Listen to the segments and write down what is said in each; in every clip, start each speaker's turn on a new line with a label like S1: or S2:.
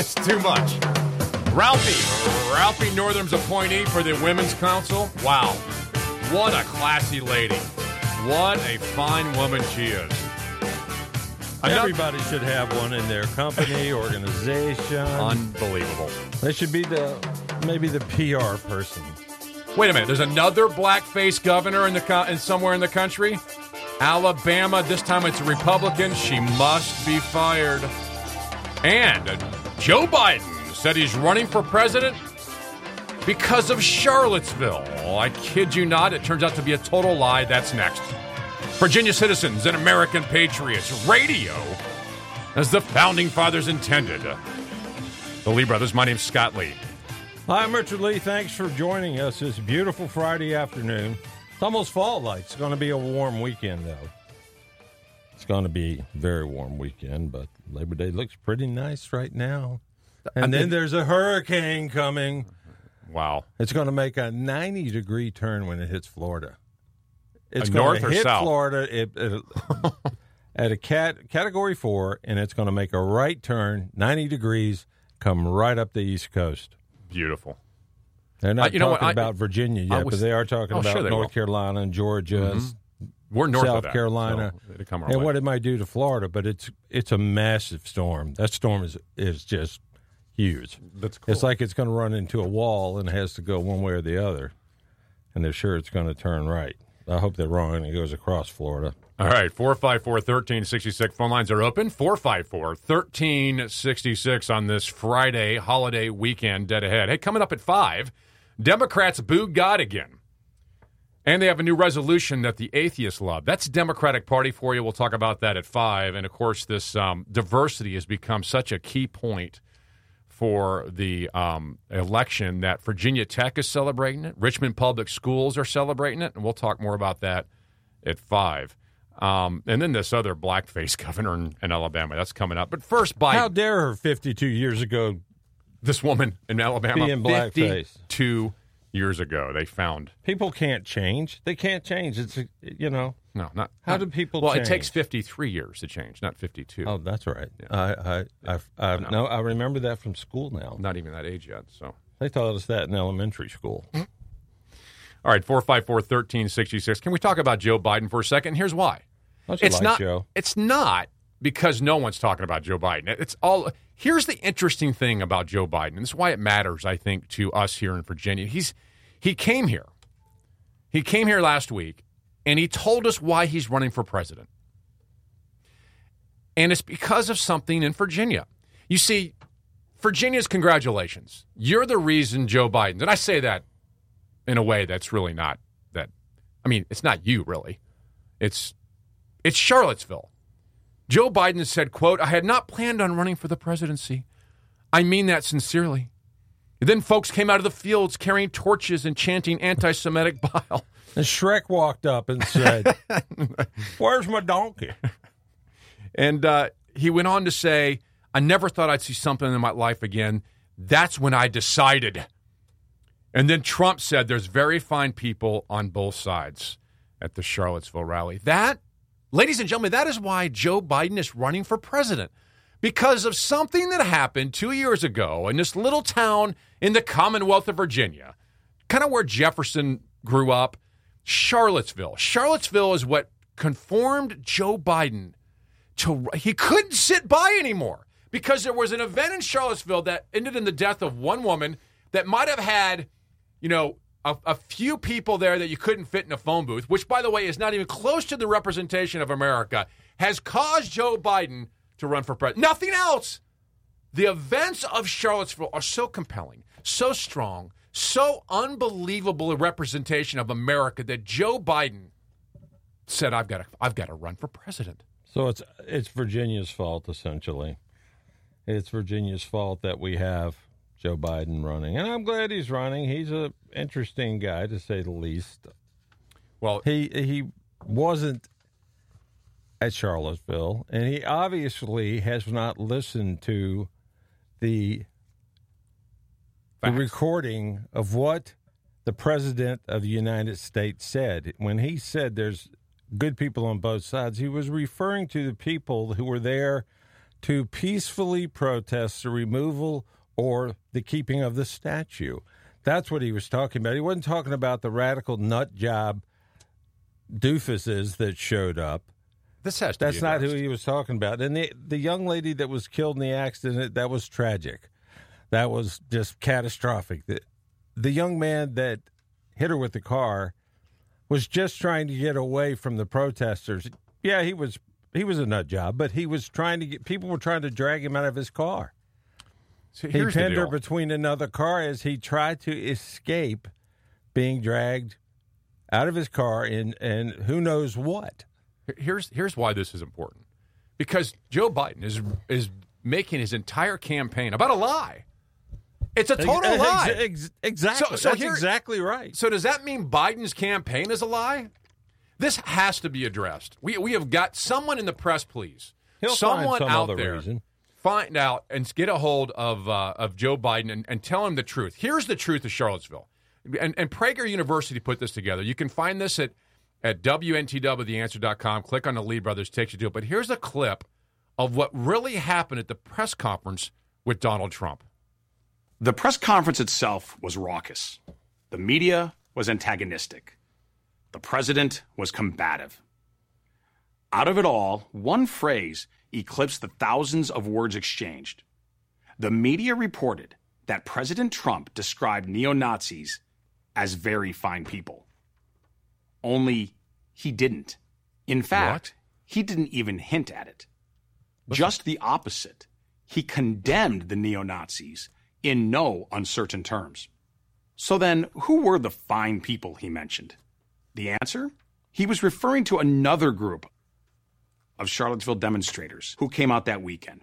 S1: it's too much. Ralphie, Ralphie Northam's appointee for the Women's Council. Wow, what a classy lady! What a fine woman she is.
S2: Everybody should have one in their company, organization.
S1: Unbelievable.
S2: they should be the maybe the PR person.
S1: Wait a minute. There's another blackface governor in the co- in somewhere in the country. Alabama. This time it's a Republican. She must be fired. And Joe Biden said he's running for president because of Charlottesville. Oh, I kid you not. It turns out to be a total lie. That's next. Virginia citizens and American patriots. Radio as the founding fathers intended. The Lee brothers. My name's Scott Lee.
S2: Hi, I'm Richard Lee. Thanks for joining us this beautiful Friday afternoon. It's almost fall like. It's going to be a warm weekend, though. It's going to be a very warm weekend, but Labor Day looks pretty nice right now. And then there's a hurricane coming.
S1: Wow.
S2: It's going to make a 90 degree turn when it hits Florida. It's
S1: Uh,
S2: going
S1: north
S2: to
S1: or
S2: hit
S1: south?
S2: Florida it, it- at a cat category four, and it's going to make a right turn, 90 degrees, come right up the East Coast.
S1: Beautiful.
S2: They're not
S1: Uh, you know what,
S2: talking
S1: I-
S2: about Virginia
S1: I
S2: yet,
S1: was-
S2: but they are talking
S1: Oh,
S2: about
S1: they
S2: North
S1: will.
S2: Carolina and Georgia, s-
S1: We're north
S2: South
S1: of that,
S2: Carolina,
S1: so it'll come our
S2: and
S1: way.
S2: what it might do to Florida. But it's it's a massive storm. That storm is is just huge.
S1: That's cool.
S2: It's like it's going to run into a wall and it has to go one way or the other, and they're sure it's going to turn right. I hope they're wrong and it goes across Florida.
S1: All right, 454 1366. Phone lines are open. 454 1366 on this Friday holiday weekend dead ahead. Hey, coming up at 5, Democrats boo God again. And they have a new resolution that the atheists love. That's Democratic Party for you. We'll talk about that at 5. And of course, this um, diversity has become such a key point for the um, election that Virginia Tech is celebrating it. Richmond Public Schools are celebrating it. And we'll talk more about that at 5. Um, and then this other blackface governor in, in Alabama. That's coming up. But first, Biden.
S2: How dare her 52 years ago
S1: this woman in Alabama,
S2: Be in blackface.
S1: 52 years ago, they found.
S2: people can't change. They can't change. It's you know.
S1: No, not.
S2: How
S1: not-
S2: do people
S1: Well, it takes 53 years to change, not 52.
S2: Oh, that's right. I I I, I no, I remember that from school now.
S1: Not even that age yet. So.
S2: They taught us that in elementary school. Hmm.
S1: All right, 454 1366. Can we talk about Joe Biden for a second? Here's why. It's
S2: like
S1: not
S2: Joe?
S1: it's not because no one's talking about Joe Biden. It's all here's the interesting thing about Joe Biden. And this is why it matters, I think, to us here in Virginia. He's he came here. He came here last week and he told us why he's running for president. And it's because of something in Virginia. You see, Virginia's congratulations. You're the reason Joe Biden, and I say that in a way that's really not that I mean, it's not you really. It's it's Charlottesville. Joe Biden said, quote, I had not planned on running for the presidency. I mean that sincerely. Then folks came out of the fields carrying torches and chanting anti Semitic bile.
S2: And Shrek walked up and said, "Where's my donkey?"
S1: And uh, he went on to say, I never thought I'd see something in my life again. That's when I decided. And then Trump said, There's very fine people on both sides at the Charlottesville rally. That, ladies and gentlemen, that is why Joe Biden is running for president. Because of something that happened two years ago in this little town in the Commonwealth of Virginia, kind of where Jefferson grew up, Charlottesville. Charlottesville is what conformed Joe Biden to he couldn't sit by anymore because there was an event in Charlottesville that ended in the death of one woman that might have had, you know, a, a few people there that you couldn't fit in a phone booth, which by the way is not even close to the representation of America, has caused Joe Biden to run for president. Nothing else. The events of Charlottesville are so compelling, so strong, so unbelievable a representation of America that Joe Biden said, "I've got to, I've got to run for president."
S2: So it's it's Virginia's fault essentially. It's Virginia's fault that we have Joe Biden running, and I'm glad he's running. He's an interesting guy to say the least.
S1: Well,
S2: He he wasn't at Charlottesville, and he obviously has not listened to the the recording of what the president of the United States said when he said there's good people on both sides. He was referring to the people who were there to peacefully protest the removal or the keeping of the statue. That's what he was talking about. He wasn't talking about the radical nut job doofuses that showed up.
S1: This has
S2: That's not who he was talking about. And the the young lady that was killed in the accident, that was tragic. That was just catastrophic. The, the young man that hit her with the car was just trying to get away from the protesters. Yeah, he was he was a nut job, but he was trying to get people were trying to drag him out of his car.
S1: So
S2: He pinned her between another car as he tried to escape being dragged out of his car in and who knows what.
S1: Here's here's why this is important. Because Joe Biden is is making his entire campaign about a lie. It's a total
S2: Ex-
S1: lie.
S2: ex- exactly.
S1: So- so
S2: That's
S1: here-
S2: exactly right.
S1: So does that mean Biden's campaign is a lie? This has to be addressed. We we have got someone in the press, please.
S2: He'll
S1: someone
S2: find some
S1: out there
S2: reason.
S1: Find out and get a hold of uh, of Joe Biden and, and tell him the truth. Here's the truth of Charlottesville. And, and Prager University put this together. You can find this at at WNTWTheAnswer.com. Click on the Lee Brothers, takes you to it. But here's a clip of what really happened at the press conference with Donald Trump.
S3: The press conference itself was raucous. The media was antagonistic. The president was combative. Out of it all, one phrase eclipsed the thousands of words exchanged. The media reported that President Trump described neo Nazis as very fine people. Only he didn't. In fact, he didn't even hint at it. Just the opposite. He condemned the neo Nazis in no uncertain terms. So then, who were the fine people he mentioned? The answer? He was referring to another group of Charlottesville demonstrators who came out that weekend.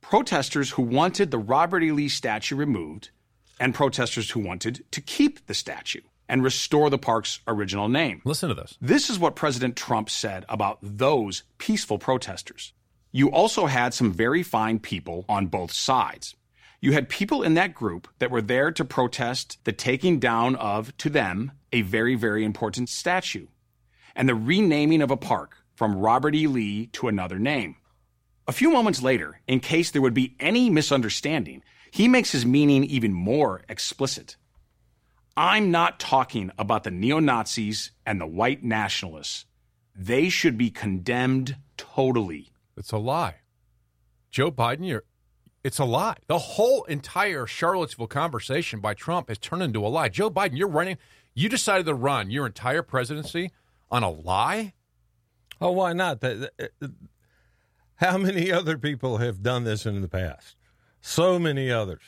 S3: Protesters who wanted the Robert E. Lee statue removed, and protesters who wanted to keep the statue and restore the park's original name.
S1: Listen to this.
S3: This is what President Trump said about those peaceful protesters. You also had some very fine people on both sides. You had people in that group that were there to protest the taking down of, to them, a very, very important statue and the renaming of a park from Robert E. Lee to another name. A few moments later, in case there would be any misunderstanding, he makes his meaning even more explicit. I'm not talking about the neo Nazis and the white nationalists. They should be condemned totally.
S1: It's a lie. Joe Biden, you're, it's a lie. The whole entire Charlottesville conversation by Trump has turned into a lie. Joe Biden, you're running, you decided to run your entire presidency on a lie?
S2: Oh, why not? How many other people have done this in the past? So many others.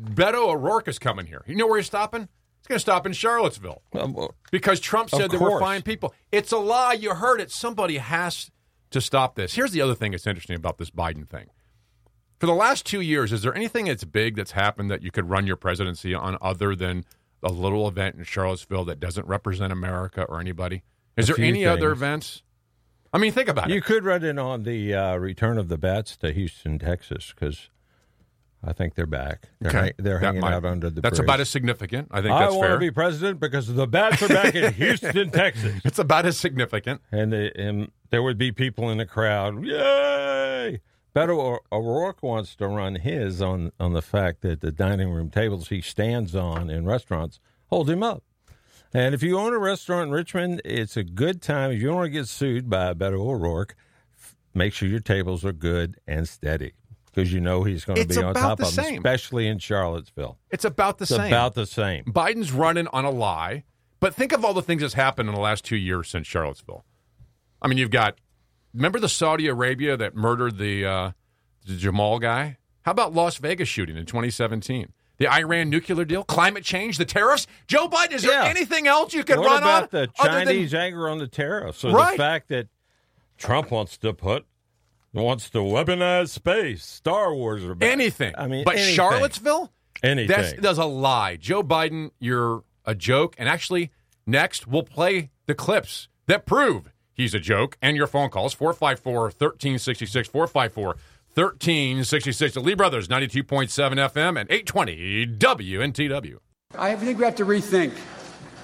S1: Beto O'Rourke is coming here. You know where he's stopping? He's going to stop in Charlottesville
S2: Um,
S1: because Trump said there were fine people. It's a lie. You heard it. Somebody has to stop this. Here's the other thing that's interesting about this Biden thing. For the last two years, is there anything that's big that's happened that you could run your presidency on other than a little event in Charlottesville that doesn't represent America or anybody? Is
S2: A
S1: there any other events? I mean, think about
S2: You
S1: it.
S2: You could run in on the uh, return of the bats to Houston, Texas, because I think they're back. They're, hang- they're hanging
S1: might-
S2: out under the
S1: That's
S2: bridge.
S1: about as significant. I think
S2: I
S1: that's
S2: want to be president because the bats are back in Houston, Texas.
S1: it's about as significant.
S2: And, they, and there would be people in the crowd. Yay! Beto O- O'Rourke wants to run his on, on the fact that the dining room tables he stands on in restaurants hold him up. And if you own a restaurant in Richmond, it's a good time. If you don't want to get sued by Beto O'Rourke, make sure your tables are good and steady because you know he's going to
S1: It's
S2: be on top
S1: the
S2: of them,
S1: same.
S2: especially in Charlottesville.
S1: It's about the
S2: It's
S1: same.
S2: about the same.
S1: Biden's running on a lie, but think of all the things that's happened in the last two years since Charlottesville. I mean, you've got remember the Saudi Arabia that murdered the, uh, the Jamal guy. How about Las Vegas shooting in 2017? The Iran nuclear deal, climate change, the tariffs. Joe Biden, is there
S2: Yeah.
S1: anything else you could
S2: what
S1: run
S2: about
S1: on?
S2: the
S1: other than-
S2: Chinese anger on the tariffs or
S1: Right.
S2: the fact that Trump wants to put wants to weaponize space? Star Wars or back.
S1: anything.
S2: I mean,
S1: but
S2: anything.
S1: Charlottesville,
S2: anything.
S1: that's that's a lie. Joe Biden, you're a joke. And actually, next we'll play the clips that prove he's a joke and your phone calls 454 1366 454 1366. The Lee Brothers, 92.7 FM and 820 WNTW.
S4: I think we have to rethink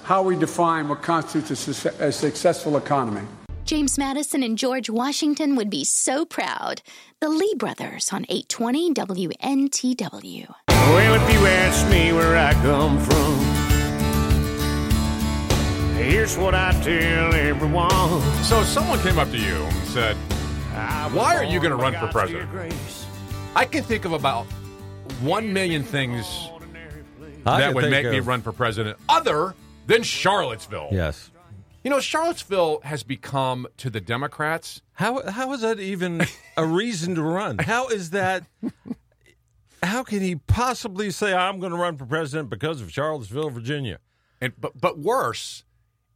S4: how we define what constitutes a, suc- a successful economy. James Madison and George Washington would be so proud. The Lee brothers on 820 WNTW.
S5: Well, if you ask me where I come from, here's what I tell everyone.
S1: So someone came up to you and said, Why are you going to run for president? I can think of about one million things
S2: I
S1: that would make me run for president other than Charlottesville.
S2: Yes.
S1: You know, Charlottesville has become to the Democrats.
S2: How how is that even a reason to run? How is that? How can he possibly say I'm going to run for president because of Charlottesville, Virginia?
S1: And but but worse,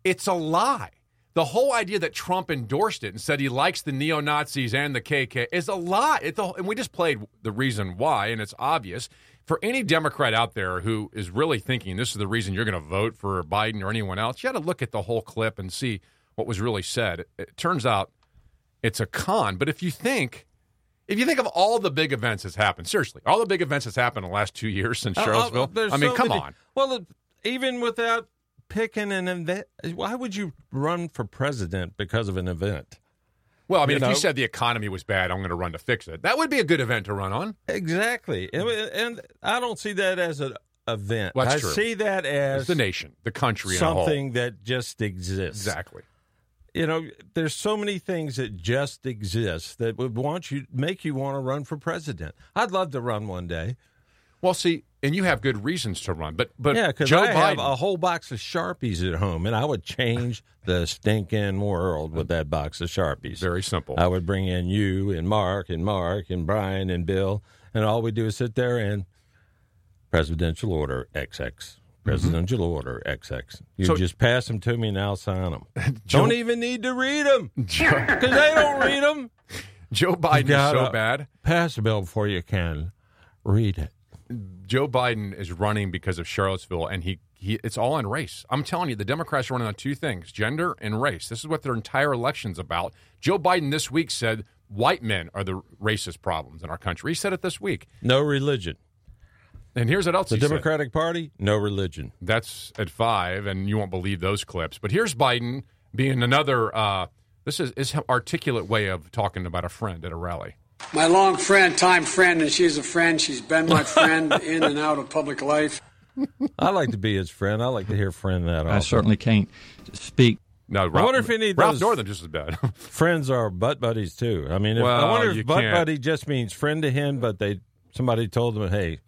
S1: it's a lie. The whole idea that Trump endorsed it and said he likes the neo Nazis and the KK is a lie. It's a, and we just played the reason why, and it's obvious for any Democrat out there who is really thinking this is the reason you're going to vote for Biden or anyone else. You got to look at the whole clip and see what was really said. It, it turns out it's a con. But if you think. If you think of all the big events that's happened, seriously, all the big events that's happened in the last two years since
S2: Uh, uh,
S1: Charlottesville,
S2: there's
S1: I mean,
S2: so
S1: come
S2: many-
S1: on.
S2: Well, uh, even without picking an event, why would you run for president because of an event?
S1: Well, I mean,
S2: You
S1: if
S2: know?
S1: you said the economy was bad, I'm going to run to fix it. That would be a good event to run on.
S2: Exactly, and, and I don't see that as an event.
S1: Well,
S2: I
S1: true.
S2: see that
S1: As
S2: as
S1: the nation, the country,
S2: something that just exists.
S1: Exactly.
S2: you know, there's so many things that just exist that would want you make you want to run for president. I'd love to run one day.
S1: Well, see, and you have good reasons to run, but but
S2: yeah, because
S1: Joe
S2: I have
S1: Biden,
S2: a whole box of sharpies at home, and I would change the stinking world with that box of sharpies.
S1: very simple.
S2: I would bring in you and Mark and Mark and Brian and Bill, and all we do is sit there and presidential order XX. Presidential mm-hmm. order XX. You
S1: So-
S2: just pass them to me and I'll sign them. don't even need to read them because they don't read them.
S1: Joe Biden is so bad.
S2: Pass the bill before you can read it.
S1: Joe Biden is running because of Charlottesville, and he, he it's all on race. I'm telling you, the Democrats are running on two things: gender and race. This is what their entire election's about. Joe Biden this week said white men are the racist problems in our country. He said it this week.
S2: No religion.
S1: And here's what else
S2: The
S1: he said.
S2: Democratic Party, no religion.
S1: That's at five, and you won't believe those clips. But here's Biden being another. Uh, this is is articulate way of talking about a friend at a rally.
S6: My long friend, time friend, and she's a friend. She's been my friend in and out of public life.
S2: I like to be his friend. I like to hear friend that often.
S7: I certainly can't speak.
S1: No, Ralph,
S2: wonder if any of
S1: Ralph
S2: those-
S1: Northam just as bad.
S2: Friends are butt buddies too. I mean, if, I wonder if butt
S1: can't-
S2: buddy just means friend to him, but they somebody told them, hey,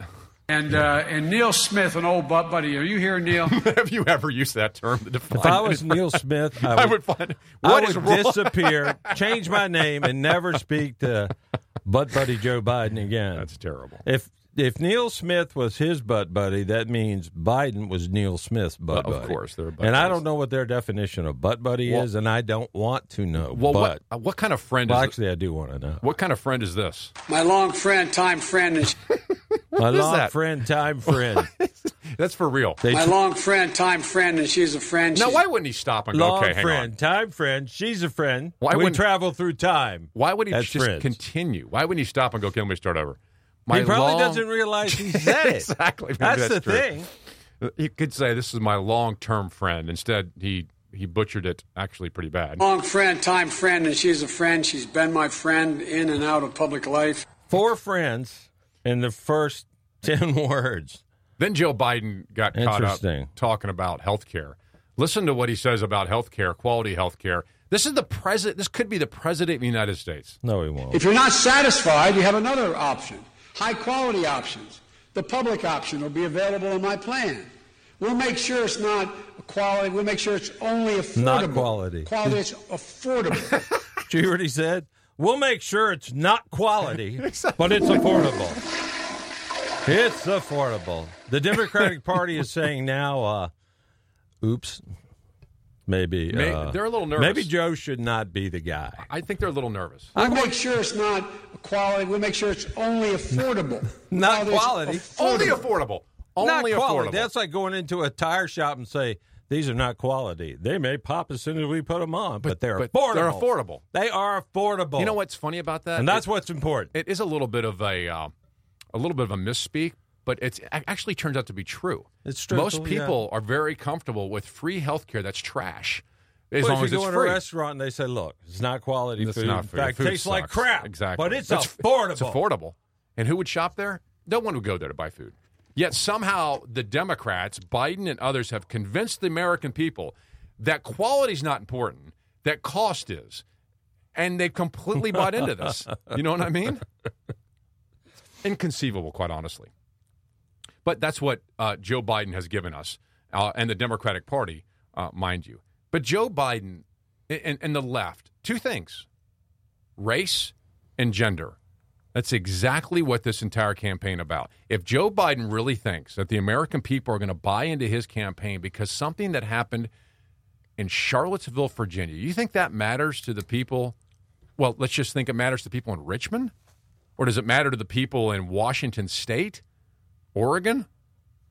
S6: And uh, and Neil Smith, an old butt buddy. Are you here, Neil?
S1: Have you ever used that term to define?
S2: if I was Neil Smith, I would,
S1: I would find
S2: I
S1: what
S2: would
S1: is wrong.
S2: disappear, change my name, and never speak to butt buddy Joe Biden again.
S1: That's terrible.
S2: If if Neil Smith was his butt buddy, that means Biden was Neil Smith's butt
S1: Well, of course, they're butt
S2: and I don't know what their definition of butt buddy
S1: Well-
S2: is, and I don't want to know.
S1: Well,
S2: but
S1: what what kind of friend
S2: well,
S1: is
S2: actually, I do want to know.
S1: what kind of friend is this?
S6: my long friend, time friend, and
S2: My long
S1: that?
S2: friend, time friend.
S1: That's for real.
S2: They
S6: my
S2: tr-
S6: long friend, time friend, and she's a friend.
S1: now,
S6: She's-
S1: why wouldn't he stop and go?
S2: long
S1: Okay, hang
S2: friend,
S1: on.
S2: time friend. She's a friend.
S1: Why
S2: we
S1: wouldn't-
S2: travel through time.
S1: Why would he just
S2: friends.
S1: continue? Why wouldn't he stop and go? Okay, let me start over.
S2: he probably
S1: long-
S2: doesn't realize he said it.
S1: exactly. Maybe
S2: That's, the
S1: true.
S2: thing.
S1: He could say this is my long-term friend. Instead, he he butchered it actually pretty bad.
S6: long friend, time friend, and she's a friend. She's been my friend in and out of public life.
S2: Four friends in the first ten words.
S1: Then Joe Biden got caught up
S2: Interesting.
S1: talking about health care. Listen to what he says about health care, quality health care. This is the president. This could be the president of the United States.
S2: No, he won't.
S6: If you're not satisfied, you have another option. High quality options. The public option will be available in my plan. We'll make sure it's not quality. We'll make sure it's only affordable.
S2: Not quality.
S6: Quality is affordable.
S2: Did you heard he said? We'll make sure it's not quality, but it's affordable. It's affordable. The Democratic Party is saying now, uh, oops, maybe
S1: May-
S2: uh,
S1: they're a little nervous.
S2: Maybe Joe should not be the guy.
S1: I think they're a little nervous.
S6: We'll make sure it's not quality. We'll make sure it's only affordable.
S2: Not
S6: Quality is
S2: quality.
S1: Only
S6: affordable.
S1: affordable.
S2: not
S1: Only
S2: quality.
S1: affordable.
S2: That's like going into a tire shop and say these are not quality. They may pop as soon as we put them on, but, they're
S1: but
S2: affordable.
S1: they're affordable.
S2: They are affordable.
S1: you know what's funny about that?
S2: And that's
S1: It-
S2: what's important.
S1: it is a little bit of a uh, a little bit of a misspeak, but it's it actually turns out to be true.
S2: It's true.
S1: Most
S2: truthful, yeah.
S1: people are very comfortable with free health care that's trash. as
S2: Well,
S1: long
S2: if
S1: as
S2: you
S1: it's
S2: go in
S1: free.
S2: a restaurant and they say, "Look, it's not quality
S1: It's
S2: food.
S1: not
S2: In fact,
S1: Food
S2: it tastes like crap.
S1: Exactly.
S2: but it's
S1: That's-
S2: affordable.
S1: It's affordable. And who would shop there? No one would go there to buy food. Yet somehow the Democrats, Biden and others, have convinced the American people that quality is not important, that cost is. And they've completely bought into this. You know what I mean? Inconceivable, quite honestly. But that's what uh, Joe Biden has given us uh, and the Democratic Party, uh, mind you. But Joe Biden and, and the left, two things race and gender. That's exactly what this entire campaign about. If Joe Biden really thinks that the American people are going to buy into his campaign because something that happened in Charlottesville, Virginia, you think that matters to the people? Well, let's just think it matters to people in Richmond? Or does it matter to the people in Washington State, Oregon?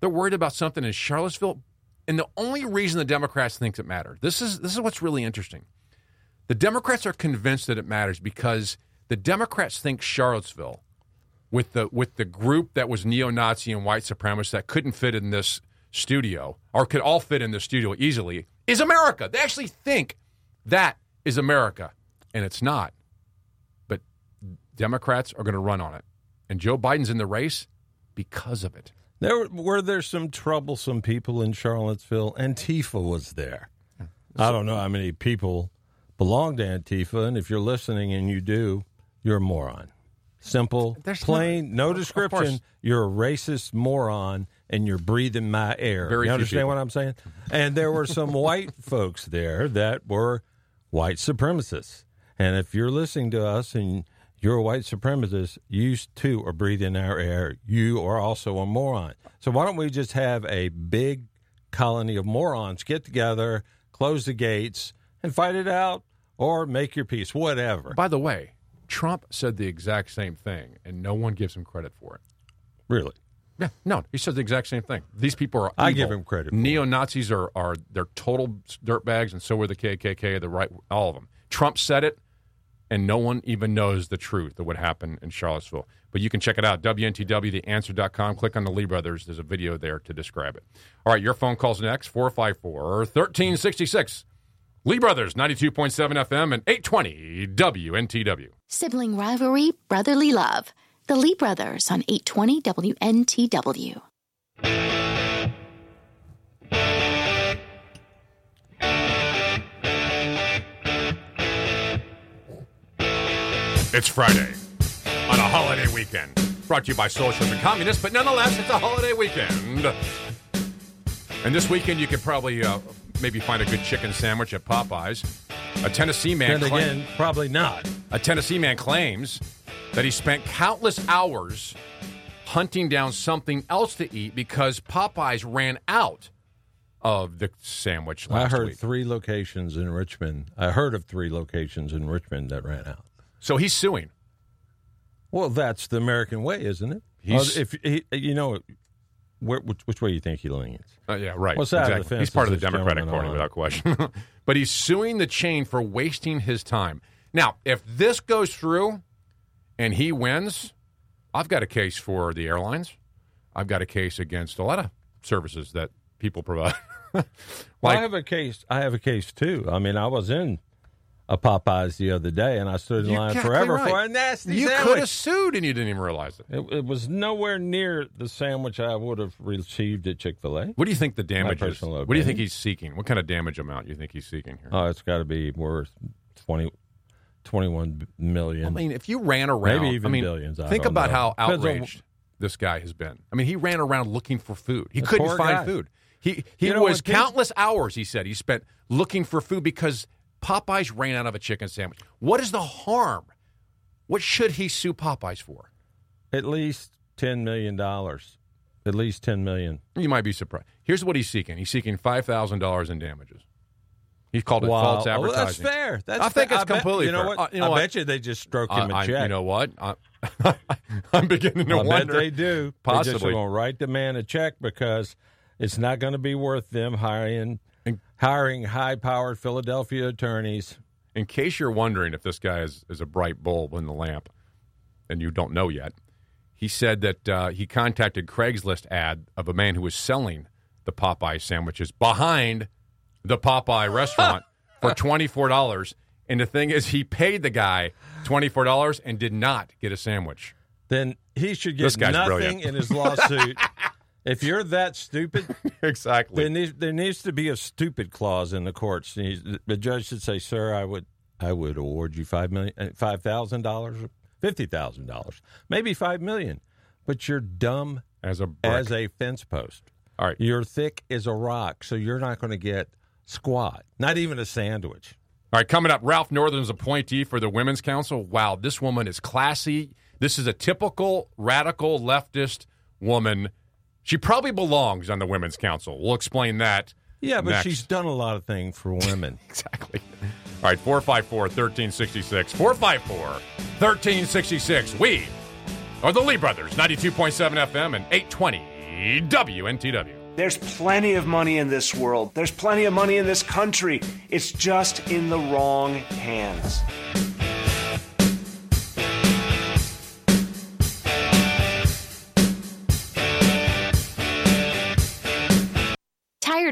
S1: They're worried about something in Charlottesville. And the only reason the Democrats think it matters, this is this is what's really interesting. The Democrats are convinced that it matters because the Democrats think Charlottesville, with the with the group that was neo-Nazi and white supremacist that couldn't fit in this studio, or could all fit in this studio easily, is America. They actually think that is America, and it's not. But Democrats are going to run on it, and Joe Biden's in the race because of it.
S2: There were, were there some troublesome people in Charlottesville. Antifa was there. I don't know how many people belong to Antifa, and if you're listening and you do, you're a moron. Simple,
S1: There's
S2: plain,
S1: no-
S2: no description. You're a racist moron, and you're breathing my air.
S1: Very
S2: you understand
S1: people.
S2: what I'm saying? And there were some white folks there that were white supremacists. And if you're listening to us and you're a white supremacist, you too are breathing our air. You are also a moron. So why don't we just have a big colony of morons get together, close the gates, and fight it out, or make your peace, whatever.
S1: By the way, Trump said the exact same thing, and no one gives him credit for it.
S2: Really.
S1: Yeah, no, he said the exact same thing. These people are.
S2: I give him credit.
S1: Neo Nazis are are they're total dirtbags, and so are the KKK, the right, all of them. Trump said it, and no one even knows the truth of what happened in Charlottesville. But you can check it out, WNTW, theanswer.com. Click on the Lee Brothers. There's a video there to describe it. All right, your phone calls next, 454 1366. Lee Brothers, 92.7 FM and 820 WNTW.
S4: Sibling rivalry, brotherly love. The Lee Brothers on 820 WNTW.
S1: It's Friday on a holiday weekend. Brought to you by Socialists and Communists, but nonetheless, it's a holiday weekend. And this weekend, you could probably uh, maybe find a good chicken sandwich at Popeyes. A Tennessee man, cla-
S2: again, probably not.
S1: a Tennessee man claims that he spent countless hours hunting down something else to eat because Popeyes ran out of the sandwich.
S2: I heard
S1: week.
S2: three locations in Richmond. I heard of three locations in Richmond that ran out.
S1: So he's suing.
S2: Well, that's the American way, isn't it?
S1: He's-
S2: if he, you know, where, which, which way do you think he leans?
S1: Uh, yeah, right.
S2: What side
S1: exactly.
S2: fence
S1: He's part of the Democratic Party
S2: on?
S1: without question. but he's suing the chain for wasting his time. Now, if this goes through and he wins, I've got a case for the airlines. I've got a case against a lot of services that people provide.
S2: Well, I have a case. I have a case too. I mean, I was in a Popeyes the other day, and I stood in
S1: You're
S2: line forever
S1: right.
S2: for a nasty
S1: you could have sued and you didn't even realize it.
S2: It, it was nowhere near the sandwich I would have received at Chick Fil A.
S1: What do you think the damage is?
S2: personal
S1: What do you think he's seeking? What kind of damage amount do you think he's seeking here?
S2: Oh, it's got to be worth 20, 21 million.
S1: I mean, if you ran around,
S2: Maybe even
S1: I mean,
S2: billions, I
S1: think
S2: don't
S1: about
S2: know.
S1: how
S2: on-
S1: outraged this guy has been. I mean, he ran around looking for food. He couldn't find
S2: guy.
S1: food. He he
S2: You know
S1: was countless hours. He said he spent looking for food because Popeyes ran out of a chicken sandwich. What is the harm? What should he sue Popeyes for?
S2: at least ten million dollars. At least ten million.
S1: You might be surprised. Here's what he's seeking. He's seeking five thousand dollars in damages. He's called it
S2: Wow.
S1: false
S2: Oh, well, that's fair. That's
S1: I think
S2: fair.
S1: it's completely
S2: You know
S1: fair.
S2: what?
S1: Uh, you know
S2: I
S1: what?
S2: bet you they just stroke him
S1: I,
S2: a
S1: I-
S2: check.
S1: you know what? I, I'm beginning to
S2: I
S1: wonder.
S2: bet they do. Possibly They just
S1: Possibly.
S2: are going to write the man a check because it's not going to be worth them hiring Hiring high-powered Philadelphia attorneys.
S1: in case you're wondering if this guy is, is a bright bulb in the lamp and you don't know yet, he said that uh, he contacted Craigslist ad of a man who was selling the Popeye sandwiches behind the Popeye restaurant for twenty four dollars. And the thing is, he paid the guy twenty four dollars and did not get a sandwich.
S2: Then he should get
S1: This
S2: nothing
S1: brilliant.
S2: in his lawsuit. if you're that stupid,
S1: exactly.
S2: there needs, there needs to be a stupid clause in the courts. The judge should say, "Sir, I would I would award you five million, uh, five thousand dollars, fifty thousand dollars, maybe five million, but you're dumb
S1: As a brick.
S2: as a fence post.
S1: All right.
S2: You're thick as a rock, so you're not going to get squat, not even a sandwich.
S1: All right, coming up, Ralph Northam's appointee for the Women's Council. Wow, this woman is classy. This is a typical radical leftist woman. She probably belongs on the Women's Council. We'll explain that.
S2: Yeah, but
S1: next.
S2: she's done a lot of things for women.
S1: Exactly. All right, 454 1366. 454 1366. We are the Lee Brothers, 92.7 FM and 820 WNTW.
S8: There's plenty of money in this world. There's plenty of money in this country. It's just in the wrong hands.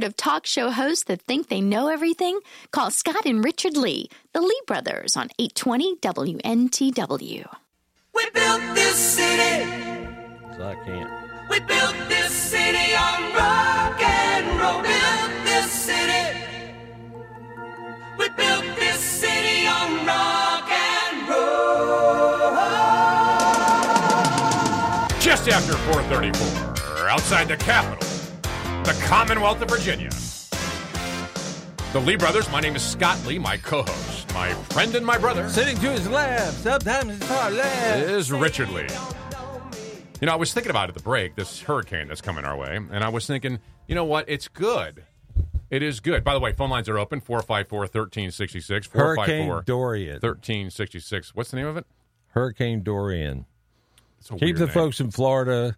S4: Tired of talk show hosts that think they know everything? Call Scott and Richard Lee, the Lee brothers, on 820 WNTW.
S9: We built this city.
S2: So I can't.
S9: We built this city on rock and roll. Built this city. We built this city on rock and roll.
S1: Just after 434, outside the capital, the Commonwealth of Virginia. The Lee Brothers, my name is Scott Lee, my co-host, my friend and my brother
S2: Sitting to his left, sometimes it's far left.
S1: is Richard Lee. You know, I was thinking about at the break, this hurricane that's coming our way, and I was thinking, you know what? It's good. It is good. By the way, phone lines are open 454 1366.
S2: Hurricane Dorian.
S1: 1366. What's the name of it?
S2: Hurricane Dorian. Keep the
S1: name.
S2: folks in Florida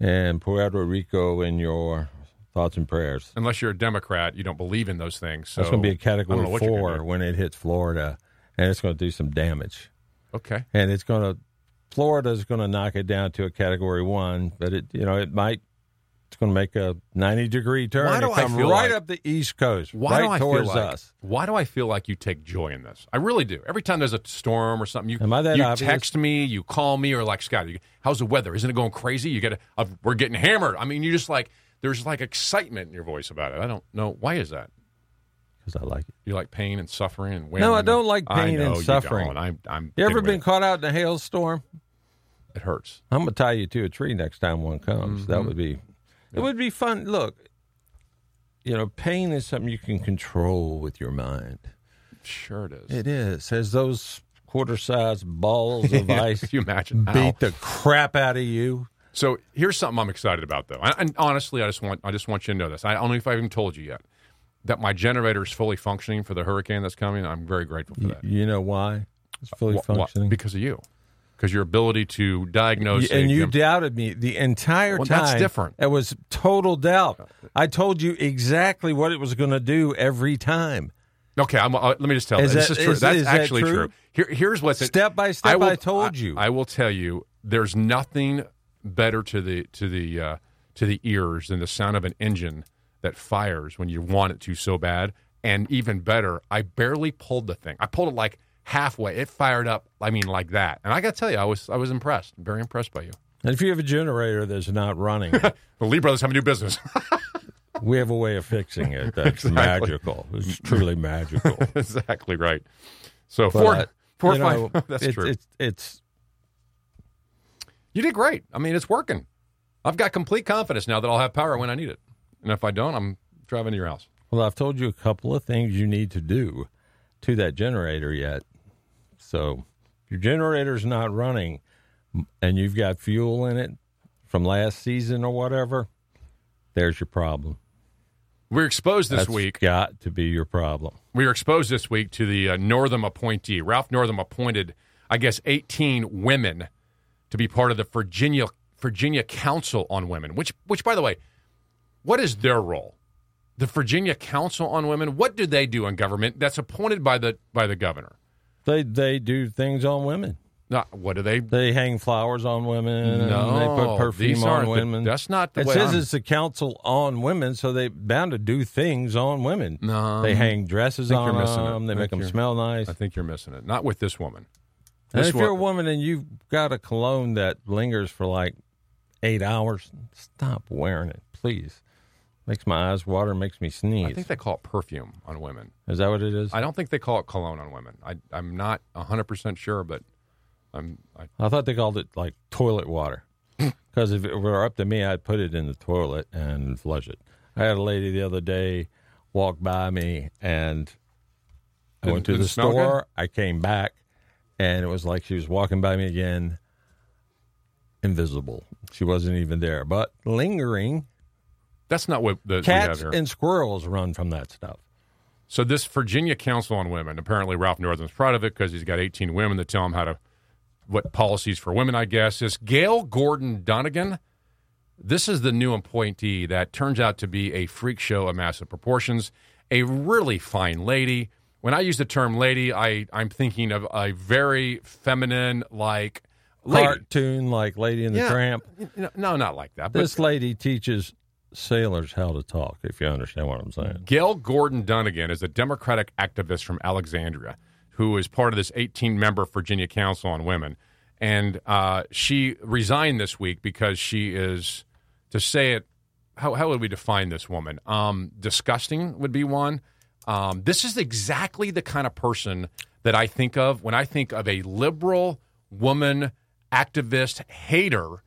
S2: and Puerto Rico in your thoughts and prayers.
S1: Unless you're a Democrat, you don't believe in those things. So
S2: That's going to be a category
S1: what you're gonna
S2: four when it hits Florida, and it's going to do some damage.
S1: Okay.
S2: And it's going to Florida's going to knock it down to a category one, but it you know it might it's going to make a ninety degree turn
S1: Why do
S2: and
S1: I feel
S2: right
S1: like-
S2: up the East Coast,
S1: Why
S2: right
S1: do I
S2: towards
S1: feel like,
S2: us.
S1: Why do I feel like you take joy in this? I really do. Every time there's a storm or something, you
S2: Am I that
S1: you
S2: obvious?
S1: text me, you call me, or like Scott, you, how's the weather? Isn't it going crazy? You get a, a, we're getting hammered. I mean, you just like there's like excitement in your voice about it. I don't know why is that.
S2: Because I like it.
S1: You like pain and suffering and
S2: No, I don't like
S1: I
S2: pain and
S1: know you
S2: suffering.
S1: don't. I'm, I'm
S2: You ever been
S1: with
S2: caught out in a hailstorm?
S1: It hurts.
S2: I'm gonna tie you to a tree next time one comes.
S1: Mm-hmm.
S2: That would be, it would be fun. Look, you know, pain is something you can control with your mind.
S1: Sure, it is.
S2: It is. As those quarter-sized balls of ice
S1: you imagine? Ow.
S2: beat the crap out of you.
S1: So here's something I'm excited about, though. And and honestly, I just want I just want you to know this. I don't know if I even told you yet that my generator is fully functioning for the hurricane that's coming. I'm very grateful for that.
S2: You know why? It's fully
S1: Wh- wh-
S2: functioning.
S1: because of you, because your ability to diagnose
S2: Y- and you doubted me the entire
S1: Well,
S2: time.
S1: that's different.
S2: It was total doubt. I told you exactly what it was going to do every time.
S1: Okay, I'm, uh, let me just tell you.
S2: Is
S1: This is true.
S2: is-
S1: That's
S2: is that
S1: actually
S2: true?
S1: Here, here's what's
S2: Step by step,
S1: will-
S2: I told you.
S1: I, will tell you. There's nothing better to the to the uh, to the ears than the sound of an engine that fires when you want it to so bad. And even better, I barely pulled the thing. I pulled it like halfway. It fired up. I mean, like that. And I got to tell you, I was I was impressed. Very impressed by you.
S2: And if you have a generator that's not running,
S1: The Lee brothers have a new business.
S2: we have a way of fixing it. That's
S1: Exactly.
S2: magical. It's truly magical.
S1: exactly right. So
S2: But,
S1: four, four, five.
S2: know,
S1: that's
S2: it-
S1: true.
S2: It's, it's
S1: You did great. I mean, it's working. I've got complete confidence now that I'll have power when I need it. And if I don't, I'm driving to your house.
S2: well. I've told you a couple of things you need to do to that generator yet. So your generator's not running, and you've got fuel in it from last season or whatever, there's your problem.
S1: We're exposed this
S2: That's
S1: week.
S2: got to be your problem.
S1: We were exposed this week to the uh, Northam appointee. Ralph Northam appointed, I guess, 18 women to be part of the Virginia Virginia Council on Women. Which, which, by the way, what is their role? The Virginia Council on Women. What do they do in government? That's appointed by the by the governor.
S2: They they do things on women.
S1: No, what do they?
S2: They hang flowers on women. and
S1: No,
S2: they put perfume on
S1: aren't the- that's not the
S2: It
S1: way
S2: says
S1: I'm-
S2: it's a council on women, so they bound to do things on women.
S1: No,
S2: they hang dresses on
S1: you're it.
S2: them. They
S1: I
S2: make them
S1: you're-
S2: smell nice.
S1: I think you're missing it. Not with this woman.
S2: And if you're a woman and you've got a cologne that lingers for like eight hours, stop wearing it, please. Makes my eyes water, makes me sneeze.
S1: I think they call it perfume on women.
S2: Is that what it is?
S1: I don't think they call it cologne on women. I, I'm not 100% sure, but I'm. I,
S2: I thought they called it like toilet water. Because if it were up to me, I'd put it in the toilet and flush it. I had a lady the other day walk by me, and I went to the store. I came back, and it was like she was walking by me again, invisible. She wasn't even there, but lingering.
S1: that's not what the, we have
S2: Cats
S1: here.
S2: and squirrels run from that stuff.
S1: So this Virginia Council on Women, apparently Ralph Northam's proud of it because he's got 18 women that tell him how to, what policies for women, I guess, is Gail Gordon Donegan. This is the new appointee that turns out to be a freak show of massive proportions, a really fine lady. When I use the term lady, I, I'm thinking of a very feminine, like, lady.
S2: Cartoon like Lady in the
S1: Yeah.
S2: Tramp.
S1: No, no, not like that.
S2: This lady teaches sailors how to talk, if you understand what I'm saying.
S1: Gail Gordon Donegan is a Democratic activist from Alexandria who is part of this 18 member Virginia Council on Women. And uh, she resigned this week because she is, to say it, how, how would we define this woman? Um, disgusting would be one. Um, this is exactly the kind of person that I think of when I think of a liberal woman activist hater,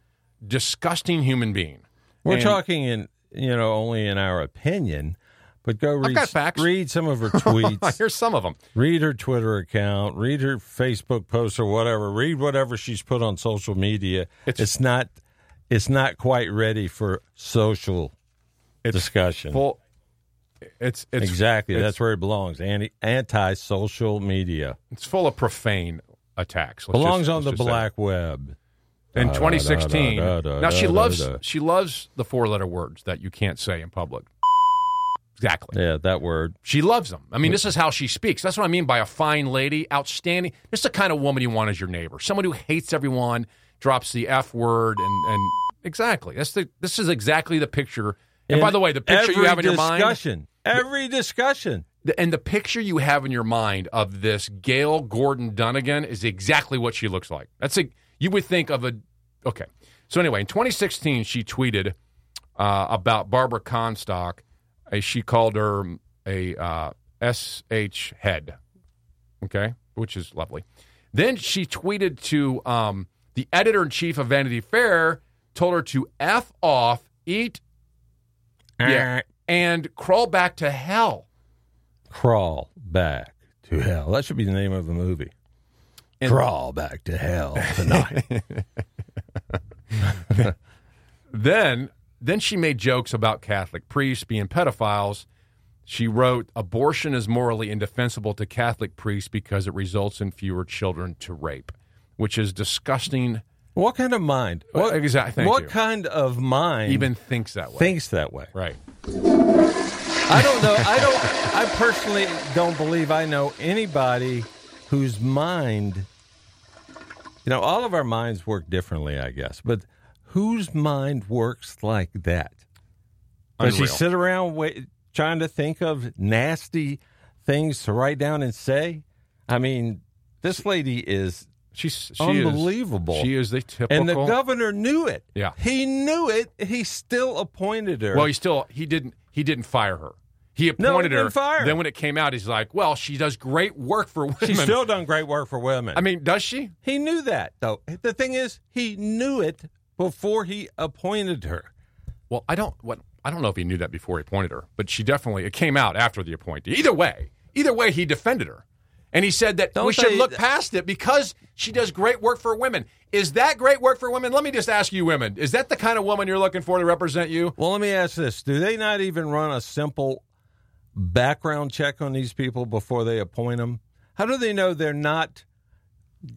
S1: disgusting human being.
S2: We're
S1: And-
S2: talking in you know only in our opinion, but go read read some of her tweets,
S1: Here's some of them.
S2: read her Twitter account, read her Facebook posts or whatever. Read whatever she's put on social media.
S1: It's-
S2: It's, not it's not quite ready for social discussion.
S1: Full, it's, it's
S2: exactly,
S1: it's-
S2: that's where it belongs. Anti anti social media
S1: It's full of profane attacks. Let's
S2: belongs
S1: just-
S2: on the black web.
S1: In
S2: Da, da,
S1: 2016,
S2: da, da,
S1: now she loves she loves the four letter words that you can't say in public. Exactly.
S2: Yeah, that word.
S1: She loves them. I mean, this is how she speaks. That's what I mean by a fine lady, outstanding. This is the kind of woman you want as your neighbor. Someone who hates everyone, drops the f word, and and exactly. That's the. This is exactly the picture. And by the way, the picture you have in your mind,
S2: every discussion.
S1: And the picture you have in your mind of this Gail Gordon Donegan is exactly what she looks like. That's a you would think of a okay. So anyway, in 2016, she tweeted uh, about Barbara Comstock. Uh, she called her a uh, sh head, okay, which is lovely. Then she tweeted to um, the editor in chief of Vanity Fair, told her to f off, eat, yeah, and crawl back to hell.
S2: Crawl back to hell. That should be the name of the movie. Crawl back to hell tonight.
S1: Then, then she made jokes about Catholic priests being pedophiles. She wrote, "Abortion is morally indefensible to Catholic priests because it results in fewer children to rape," which is disgusting.
S2: What kind of mind? What,
S1: exactly.
S2: What
S1: you.
S2: kind of mind
S1: Even thinks that way.
S2: thinks that way?
S1: right.
S2: I don't know. I don't. I personally don't believe I know anybody whose mind. You know, all of our minds work differently, I guess, but whose mind works like that? Does she sit around wait, trying to think of nasty things to write down and say? I mean, this lady is
S1: She's she
S2: unbelievable.
S1: Is, she is the typical.
S2: and the governor knew it.
S1: Yeah.
S2: he knew it. He still appointed her.
S1: Well, he still he didn't he didn't fire her. He
S2: No, he
S1: appointed her.
S2: fire her.
S1: Then when it came out, he's like, "Well, she does great work for women."
S2: She's still done great work for women.
S1: I mean, does she?
S2: He knew that, though. The thing is, he knew it before he appointed her.
S1: Well, I don't what I don't know if he knew that before he appointed her, but she definitely it came out after the appointee. Either way, either way, he defended her, and he said that
S2: Don't
S1: we should look past it because she does great work for women. Is that great work for women? Let me just ask you, women, is that the kind of woman you're looking for to represent you?
S2: Well, let me ask this: Do they not even run a simple background check on these people before they appoint them? How do they know they're not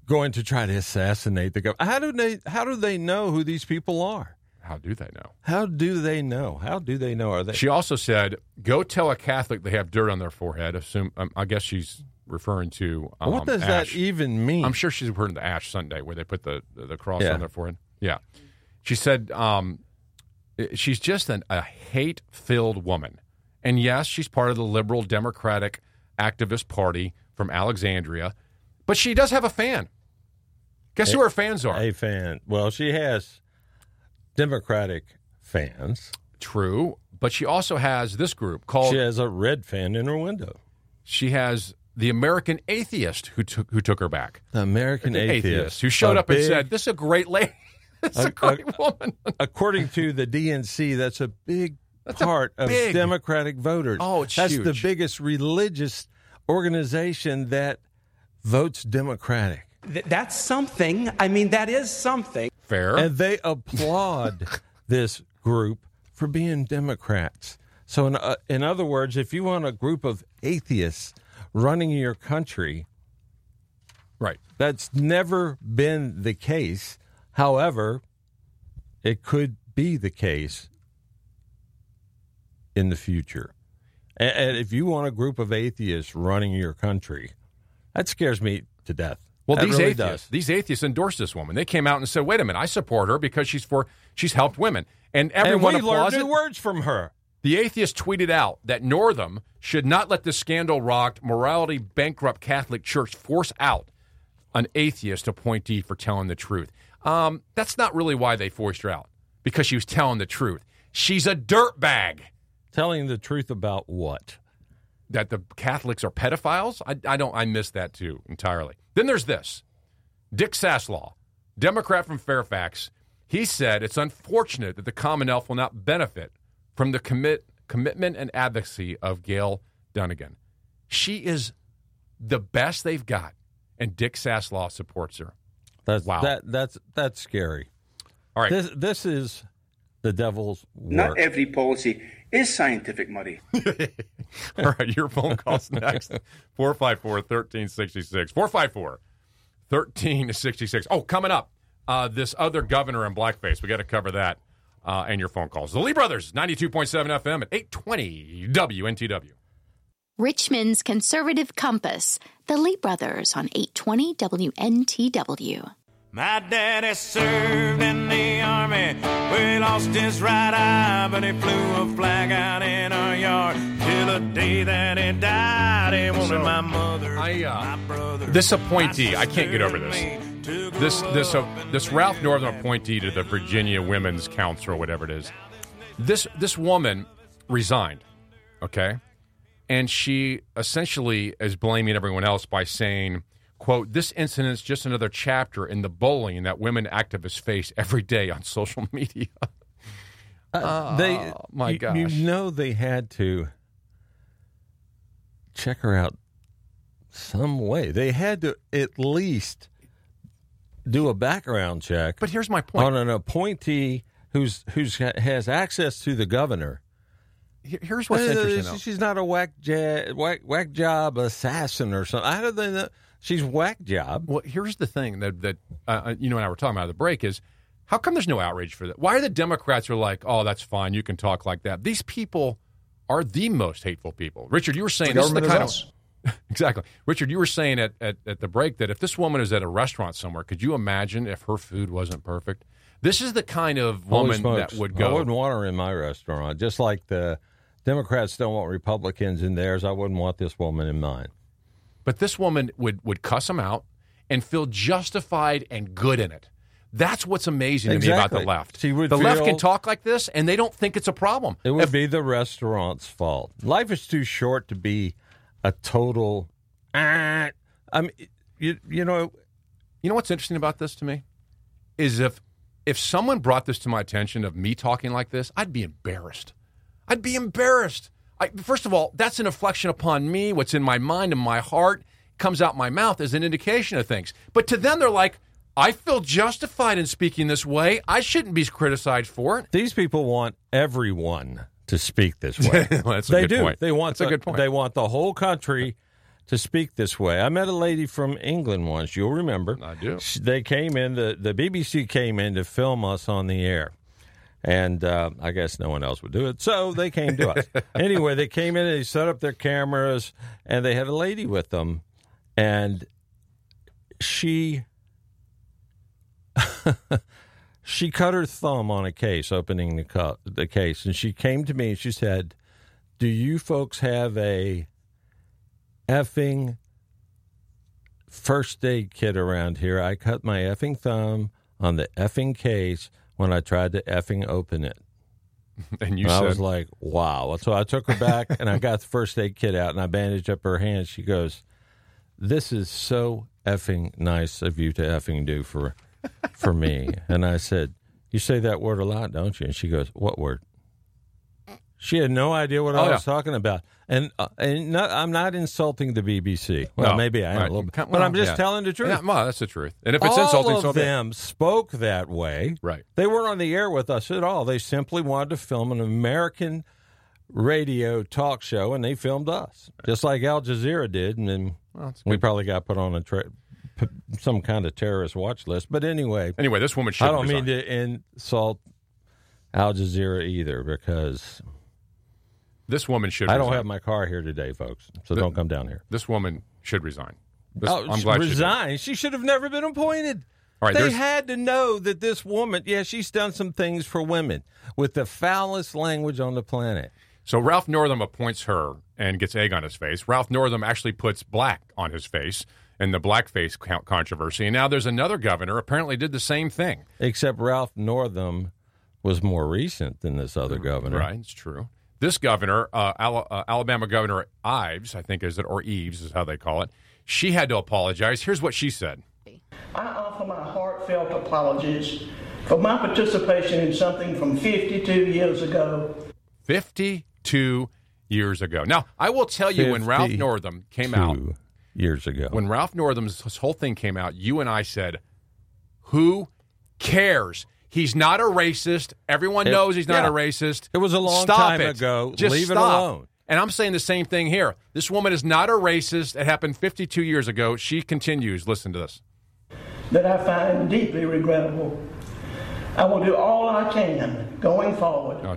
S2: going to try to assassinate the government? How do they? How do they know who these people are?
S1: How do they know?
S2: How do they know? How do they know? Are they?
S1: She also said, "Go tell a Catholic they have dirt on their forehead." Assume, um, I guess she's referring to. Um,
S2: what does
S1: Ash.
S2: that even mean?
S1: I'm sure she's referring to Ash Sunday, where they put the the, cross
S2: Yeah.
S1: on their forehead. Yeah, she said um, she's just an, a hate filled woman, and yes, she's part of the liberal Democratic activist party from Alexandria, but she does have a fan. Guess who her fans are?
S2: a fan. Well, she has Democratic fans.
S1: True, but she also has this group called.
S2: She has a red fan in her window.
S1: she has the American atheist who took who took her back.
S2: The American
S1: The
S2: atheist,
S1: who showed
S2: A
S1: up and said, "This is a great lady. this is a
S2: A-
S1: great woman."
S2: according to the DNC, that's a big
S1: That's a
S2: part of Democratic voters.
S1: Oh, it's
S2: that's the biggest religious organization that votes Democratic,
S10: Th- that's something. I mean, that is something.
S1: Fair.
S2: and they applaud this group for being Democrats. So, in, uh, in other words, if you want a group of atheists running your country,
S1: right.
S2: That's never been the case. However, it could be the case in the future. And, if you want a group of atheists running your country, that scares me to death.
S1: Well,
S2: That
S1: these
S2: really
S1: atheists,
S2: does.
S1: these atheists endorsed this woman. They came out and said, "Wait a minute, I support her because she's for she's helped women." And everyone
S2: and we learned new words from her.
S1: The atheist tweeted out that Northam should not let the scandal rocked, morality bankrupt Catholic Church force out an atheist appointee for telling the truth. Um, that's not really why they forced her out, because she was telling the truth. She's a dirtbag.
S2: Telling the truth about what?
S1: That the Catholics are pedophiles? I, I don't. I missed that too entirely. Then there's this Dick Saslaw, Democrat from Fairfax. He said it's unfortunate that the Commonwealth will not benefit from the commit, commitment and advocacy of Gail Donegan. She is the best they've got, and Dick Saslaw supports her.
S2: That's
S1: Wow.
S2: that that's that's scary.
S1: All right.
S2: This this is the devil's work.
S11: Not every policy is scientific, Muddy.
S1: All right, your phone calls next. 454 1366. 454 1366. Oh, coming up, uh, this other governor in blackface. We got to cover that uh, and your phone calls. The Lee Brothers, 92.7 FM at 820 WNTW.
S4: Richmond's Conservative Compass, the Lee Brothers on 820 WNTW.
S5: My daddy served in the army. where he lost his right eye, but he flew a flag out in our yard. Till the day that he died, he wanted my mother,
S1: I, uh,
S5: my brother.
S1: This appointee, I can't get over this.
S5: Sister, to grow
S1: This this uh, this Ralph Northam appointee to the Virginia Women's Council or whatever it is. This this woman resigned, okay, and she essentially is blaming everyone else by saying, "quote This incident is just another chapter in the bullying that women activists face every day on social media."
S2: Uh, they,
S1: Oh, my
S2: you,
S1: gosh.
S2: you know, they had to check her out some way. They had to at least do a background check.
S1: But here's my point.
S2: on an appointee who's who's has access to the governor.
S1: Here's what's
S2: Uh,
S1: interesting. though.
S2: She's not a whack, ja- whack whack job assassin or something. How do they know? She's whack job.
S1: Well, here's the thing that that uh, you know and I were talking about at the break is how come there's no outrage for that? Why are the Democrats are like, oh, that's fine, you can talk like that? These people are the most hateful people. Richard, you were saying
S12: The
S1: this is the kind of exactly. Richard, you were saying at, at at the break that if this woman is at a restaurant somewhere, could you imagine if her food wasn't perfect? This is the kind of woman that would
S2: I
S1: go.
S2: wouldn't want her in my restaurant. Just like the Democrats don't want Republicans in theirs, I wouldn't want this woman in mine.
S1: But this woman would would cuss them out and feel justified and good in it. That's what's amazing to me about the left. The left can talk like this, and they don't think it's a problem.
S2: It would
S1: If-
S2: be the restaurant's fault. Life is too short to be a total. "Ah." I mean, you you know,
S1: You know what's interesting about this to me is if if someone brought this to my attention of me talking like this, I'd be embarrassed. I'd be embarrassed. I, first of all, that's an inflection upon me. What's in my mind and my heart comes out my mouth as an indication of things. But to them, they're like, I feel justified in speaking this way. I shouldn't be criticized for it.
S2: these people want everyone to speak this way.
S1: Well, that's a
S2: they
S1: good
S2: do.
S1: point.
S2: They want
S1: That's a
S2: the-
S1: good point.
S2: They want the whole country to speak this way. I met a lady from England once. You'll remember.
S1: I do.
S2: They came in. The the BBC came in to film us on the air. And uh, I guess no one else would do it, so they came to us. anyway, they came in and they set up their cameras, and they had a lady with them, and she she cut her thumb on a case opening the cu- the case and she came to me and she said do you folks have a effing first aid kit around here i cut my effing thumb on the effing case when i tried to effing open it
S1: And you
S2: and I was like, wow. So I took her back and I got the first aid kit out and I bandaged up her hand. She goes, This is so effing nice of you to effing do for for me. And I said, You say that word a lot, don't you? And she goes, What word? She had no idea what
S1: Oh,
S2: I
S1: yeah.
S2: was talking about, and uh, and not, I'm not insulting the BBC. Well,
S1: No.
S2: maybe I am
S1: Right.
S2: a little bit, but I'm just
S1: yeah.
S2: telling the truth.
S1: Yeah, well, that's the truth. And if it's
S2: all
S1: insulting,
S2: of
S1: so
S2: them spoke that way.
S1: Right.
S2: They weren't on the air with us at all. They simply wanted to film an American radio talk show, and they filmed us, just like Al Jazeera did. And then
S1: Well,
S2: we probably got put on a tra- some kind of terrorist watch list. But anyway,
S1: Anyway, this woman should
S2: I don't
S1: resign.
S2: mean to insult Al Jazeera either, because
S1: This woman should.
S2: I don't have my car here today, folks. So
S1: The-
S2: don't come down here.
S1: This woman should resign. This,
S2: Oh,
S1: I'm glad she
S2: resign. She should have never been appointed.
S1: All right,
S2: they had to know that this woman, yeah, she's done some things for women with the foulest language on the planet.
S1: So Ralph Northam appoints her and gets egg on his face. Ralph Northam actually puts black on his face in the blackface controversy. And now there's another governor apparently did the same thing.
S2: Except Ralph Northam was more recent than this other governor.
S1: Right, it's true. This governor, uh, Ala- uh, Alabama Governor Ives, I think is it, or Eves is how they call it. She had to apologize. Here's what she said.
S12: I offer my heartfelt apologies for my participation in something from 52 years ago.
S1: 52 years ago. Now, I will tell you when Ralph Northam came out,
S2: years ago.
S1: when Ralph Northam's whole thing came out, you and I said, "Who cares? He's not a racist. Everyone
S2: It-
S1: knows he's not
S2: yeah.
S1: a racist.
S2: It was a long
S1: Stop
S2: time
S1: it.
S2: ago.
S1: Just
S2: Leave it alone.
S1: And I'm saying the same thing here. This woman is not a racist. It happened 52 years ago. She continues. Listen to this.
S12: that I find deeply regrettable. I will do all I can going forward
S1: Oh,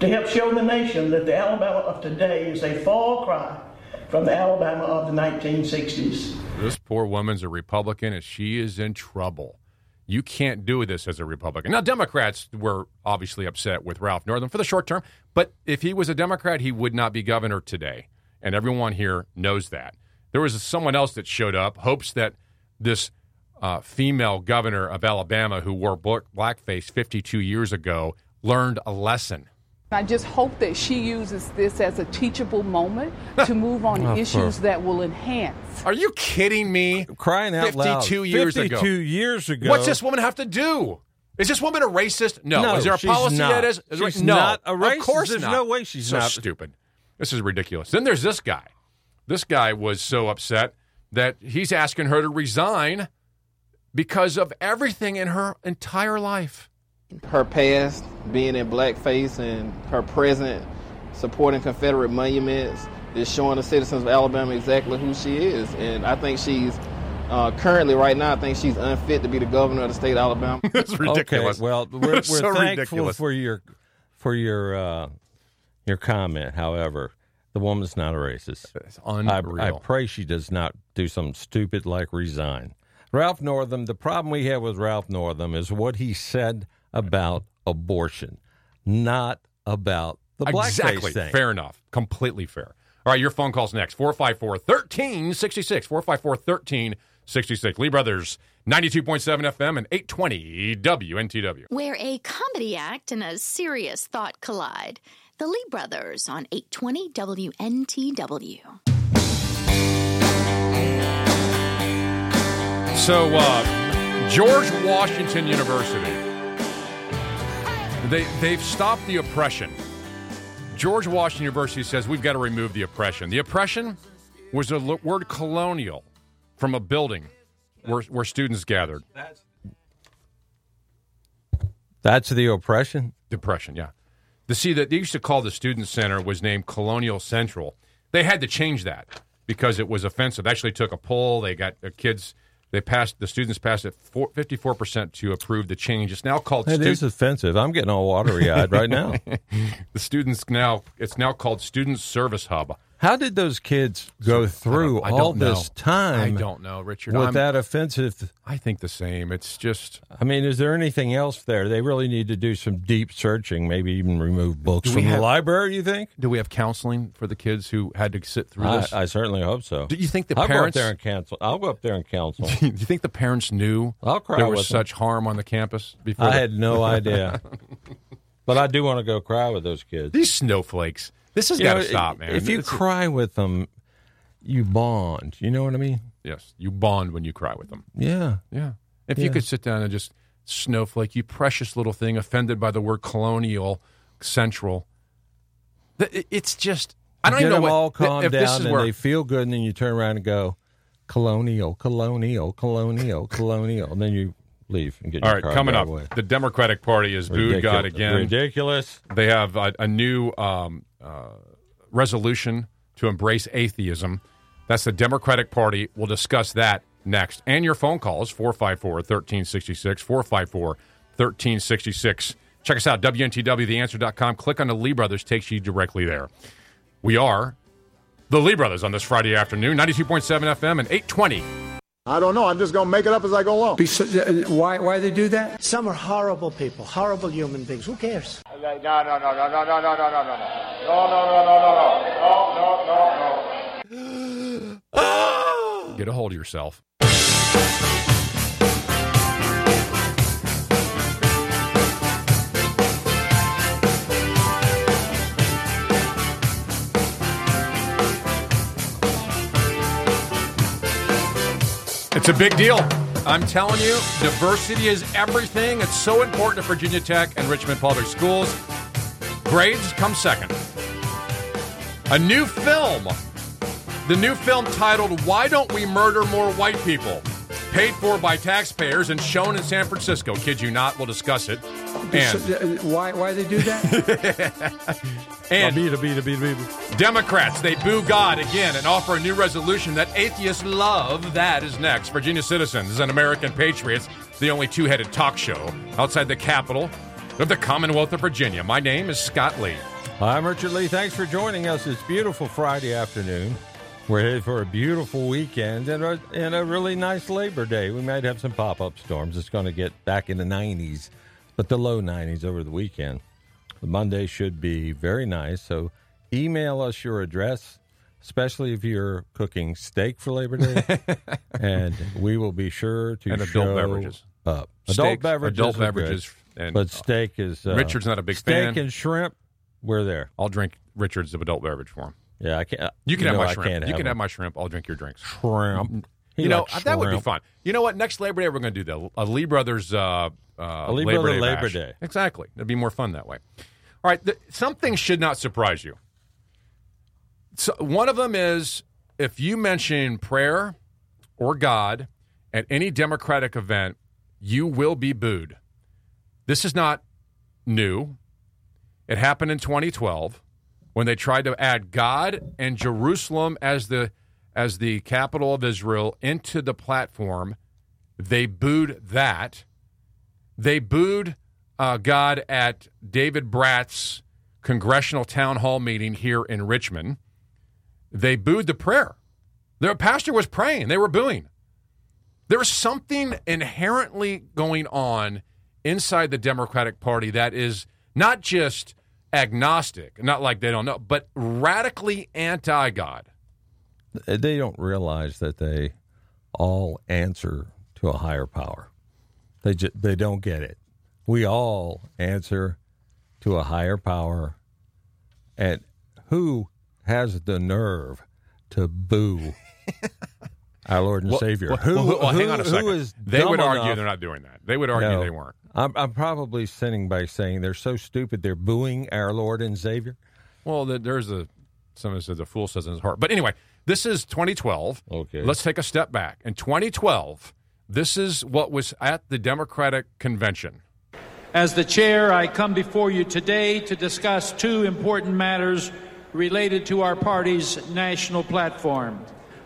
S12: to help show the nation that the Alabama of today is a far cry from the Alabama of the 1960s.
S1: This poor woman's a Republican, and she is in trouble. You can't do this as a Republican. Now, Democrats were obviously upset with Ralph Northam for the short term, but if he was a Democrat, he would not be governor today. And everyone here knows that. There was someone else that showed up, hopes that this uh, female governor of Alabama who wore blackface 52 years ago learned a lesson.
S13: I just hope that she uses this as a teachable moment to move on
S1: Oh,
S13: issues
S1: for-
S13: that will enhance.
S1: Are you kidding me?
S2: Crying out
S1: 52
S2: loud.
S1: years ago.
S2: 52 years ago.
S1: What's this woman have to do? Is this woman a racist? No.
S2: No,
S1: is there a
S2: she's
S1: policy
S2: not.
S1: that is? is there-
S2: She's
S1: no.
S2: not a
S1: Of course
S2: There's
S1: not.
S2: no way she's
S1: so
S2: not.
S1: stupid. This is ridiculous. Then there's this guy. This guy was so upset that he's asking her to resign because of everything in her entire life.
S14: Her past being in blackface and her present supporting Confederate monuments is showing the citizens of Alabama exactly who she is. And I think she's uh, currently, right now, I think she's unfit to be the governor of the state of Alabama.
S1: That's ridiculous.
S2: Okay, well, we're, we're
S1: so
S2: thankful
S1: ridiculous.
S2: for your for your uh, your comment. However, the woman's not a racist.
S1: It's
S2: I,
S1: unreal.
S2: I pray she does not do something stupid like resign. Ralph Northam. The problem we have with Ralph Northam is what he said about abortion, not about the blackface
S1: exactly.
S2: thing.
S1: Fair enough. Completely fair. All right, your phone call's next. 454 1366. 454 1366. Lee Brothers, 92.7 FM and 820 WNTW.
S4: Where a comedy act and a serious thought collide. The Lee Brothers on 820 WNTW.
S1: So, uh, George Washington University, they, they've stopped the oppression. George Washington University says we've got to remove the oppression. The oppression was the l- word colonial from a building where, where students gathered.
S2: That's the oppression.
S1: Depression, yeah. The see that they used to call the student center was named Colonial Central. They had to change that because it was offensive. They actually took a poll. They got the kids. They passed. The students passed it fifty-four percent to approve the change. It's now called.
S2: It
S1: stu-
S2: is offensive. I'm getting all watery eyed right now.
S1: the students now. It's now called Student Service Hub.
S2: How did those kids go through
S1: I
S2: all
S1: don't know.
S2: this time?
S1: I don't know, Richard.
S2: With
S1: I'm-
S2: that offensive,
S1: I think the same. It's just
S2: I mean, is there anything else there? They really need to do some deep searching, maybe even remove books from
S1: have-
S2: the library. You think?
S1: Do we have counseling for the kids who had to sit through
S2: I,
S1: this?
S2: I certainly hope so.
S1: Do you think the
S2: I'll
S1: parents?
S2: go up there and counsel. I'll go up there and counsel.
S1: do you think the parents knew
S2: I'll cry
S1: there was
S2: them.
S1: such harm on the campus before?
S2: I
S1: the-
S2: had no idea, but I do want to go cry with those kids.
S1: These snowflakes. This has got to stop, man.
S2: If you
S1: It's-
S2: cry with them, you bond. You know what I mean?
S1: yes, you bond when you cry with them.
S2: Yeah.
S1: Yeah. If you could sit down and just snowflake, you precious little thing, offended by the word colonial central. It's just I don't know
S2: them
S1: what
S2: all
S1: if this
S2: down
S1: is
S2: and
S1: where
S2: they feel good, and then you turn around and go, colonial, colonial, colonial, colonial, and then you leave and get
S1: All right, coming up,
S2: away.
S1: the Democratic Party has booed God again.
S2: Ridiculous.
S1: They have a, a new um, uh, resolution to embrace atheism. That's the Democratic Party. We'll discuss that next. And your phone calls 454 1366, 454 1366. Check us out, WNTWTheAnswer.com. Click on the Lee Brothers, takes you directly there. We are the Lee Brothers on this Friday afternoon, 92.7 FM and 820.
S15: I don't know. I'm just going to make it up as I go along.
S6: Why, why they do that?
S16: Some are horrible people, horrible human beings. Who cares?
S15: No, no, no, no, no, no, no, no, no, no, no, no, no, no, no, no, no, no, no. no.
S1: Get a hold of yourself. It's a big deal. I'm telling you, diversity is everything. It's so important at Virginia Tech and Richmond Public Schools. Grades come second. A new film. The new film titled Why Don't We Murder More White People? Paid for by taxpayers and shown in San Francisco. Kid you not, we'll discuss it. And uh,
S6: Why, why they do that?
S1: and Democrats, they boo God again and offer a new resolution that atheists love. That is next. Virginia Citizens and American Patriots, the only two headed talk show outside the capital of the Commonwealth of Virginia. My name is Scott Lee.
S2: I'm Richard Lee. Thanks for joining us. It's beautiful Friday afternoon. We're headed for a beautiful weekend and a, and a really nice Labor Day. We might have some pop up storms. It's going to get back in the 90s, but the low 90s over the weekend. The Monday should be very nice. So email us your address, especially if you're cooking steak for Labor Day, and we will be sure to
S1: And adult beverages.
S2: up.
S1: Steaks,
S2: adult beverages,
S1: adult
S2: good,
S1: beverages, and-
S2: but steak is uh,
S1: Richard's not a big
S2: steak
S1: fan.
S2: and shrimp. We're there.
S1: I'll drink Richard's of adult beverage for him.
S2: Yeah, I can't.
S1: You can
S2: you
S1: have my shrimp. You can
S2: them.
S1: have my shrimp. I'll drink your drinks.
S2: shrimp. He
S1: you know
S2: likes
S1: that would be fun. You know what? Next Labor Day we're going to do the a Lee Brothers uh, uh,
S2: A Lee
S1: Labor
S2: Brother
S1: Day
S2: Labor
S1: bash.
S2: Day.
S1: Exactly. It'd be more fun that way. All right. The, something should not surprise you. So one of them is if you mention prayer or God at any Democratic event, you will be booed. This is not new. It happened in 2012 when they tried to add God and Jerusalem as the as the capital of Israel into the platform. They booed that. They booed uh, God at David Brat's congressional town hall meeting here in Richmond. They booed the prayer. Their pastor was praying. They were booing. There's something inherently going on inside the Democratic Party that is not just agnostic, not like they don't know, but radically anti God.
S2: They don't realize that they all answer to a higher power. They just, they don't get it. We all answer to a higher power, and who has the nerve to boo our Lord and
S1: Well,
S2: Savior?
S1: well,
S2: who?
S1: well, hang on a second.
S2: is
S1: They would argue
S2: enough-
S1: they're not doing that. They would argue
S2: No.
S1: they weren't.
S2: I'm, I'm probably sinning by saying they're so stupid they're booing our Lord and Savior.
S1: Well, there's a someone says a fool says in his heart. But anyway, this is 2012.
S2: Okay.
S1: Let's take a step back. In 2012, this is what was at the Democratic convention.
S17: As the chair, I come before you today to discuss two important matters related to our party's national platform.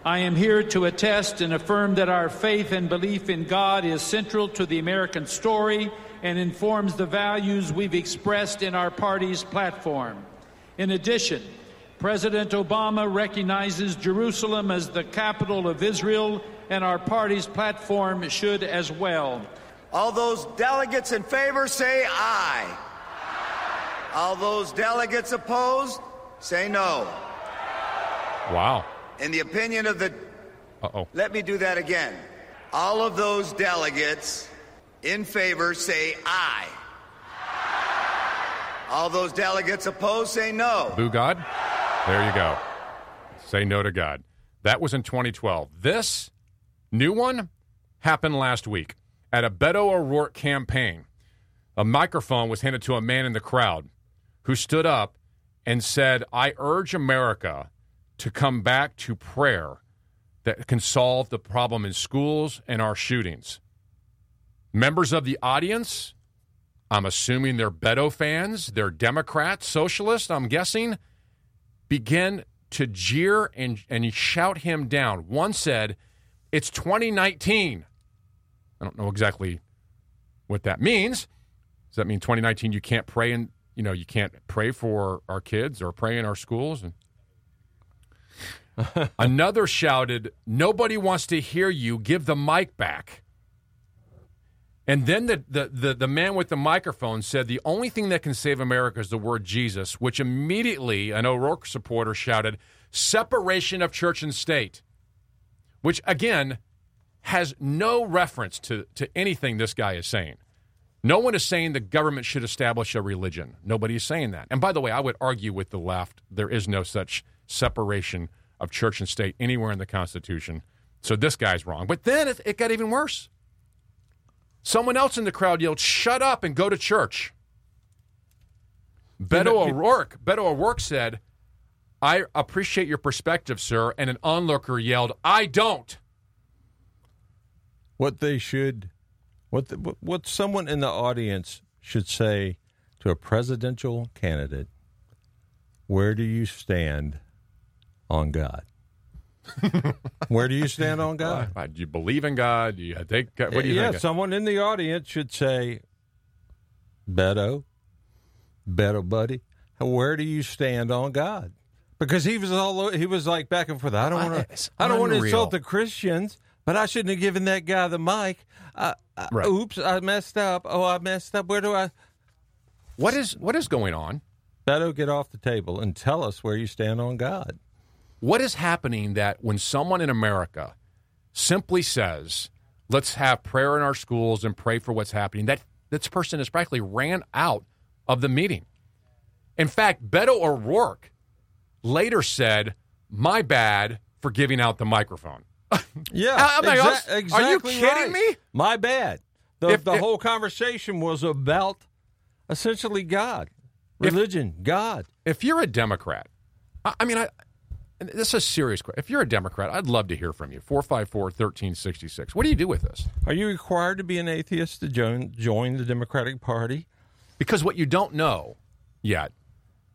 S17: I am here to attest and affirm that our faith and belief in God is central to the American story and informs the values we've expressed in our party's platform. In addition, President Obama recognizes Jerusalem as the capital of Israel, and our party's platform should as well.
S18: All those delegates in favor say aye. All those delegates opposed say no.
S1: Wow.
S18: In the opinion of the.
S1: Uh oh.
S18: Let me do that again. All of those delegates in favor say aye. All those delegates opposed say no.
S1: Boo God? There you go. Say no to God. That was in 2012. This new one happened last week at a Beto O'Rourke campaign. A microphone was handed to a man in the crowd who stood up and said, I urge America to come back to prayer that can solve the problem in schools and our shootings. Members of the audience, I'm assuming they're Beto fans, they're Democrats, socialists, I'm guessing, begin to jeer and, and shout him down. One said, It's 2019. I don't know exactly what that means. Does that mean 2019 you can't pray and you know you can't pray for our kids or pray in our schools? And another shouted, "Nobody wants to hear you. Give the mic back." And then the, the, the, the, man with the microphone said the only thing that can save America is the word Jesus, which immediately an O'Rourke supporter shouted, separation of church and state, which again has no reference to, to anything this guy is saying. No one is saying the government should establish a religion. Nobody is saying that. And by the way, I would argue with the left there is no such separation of church and state anywhere in the Constitution. So this guy's wrong. But then it, it got even worse. Someone else in the crowd yelled, Shut up and go to church. Beto O'Rourke, Beto O'Rourke said, I appreciate your perspective, sir. And an onlooker yelled, I don't.
S2: What they should, what, the, what someone in the audience should say to a presidential candidate, where do you stand on God? Where do you stand on God?
S1: Uh, do you believe in God? Do you think? What do you
S2: yeah,
S1: think?
S2: someone in the audience should say, Beto, Beto, buddy, where do you stand on God? Because he was all he was like back and forth. I don't want to. I don't want to insult the Christians, but I shouldn't have given that guy the mic. Uh,
S1: Right.
S2: Oops, I messed up. Oh, I messed up. Where do I?
S1: What is what is going on?
S2: Beto, get off the table and tell us where you stand on God.
S1: What is happening that when someone in America simply says, let's have prayer in our schools and pray for what's happening, that this person has practically ran out of the meeting. In fact, Beto O'Rourke later said, my bad for giving out the microphone.
S2: Yeah,
S1: I'm like,
S2: exa-
S1: are you kidding
S2: right.
S1: me?
S2: My bad. The,
S1: If-
S2: the
S1: if-
S2: whole conversation was about essentially God,
S1: If-
S2: religion, God.
S1: If you're a Democrat, I, I mean, I, and this is a serious question. If you're a Democrat, I'd love to hear from you. 454 1366. What do you do with this?
S2: Are you required to be an atheist to join join the Democratic Party?
S1: Because what you don't know yet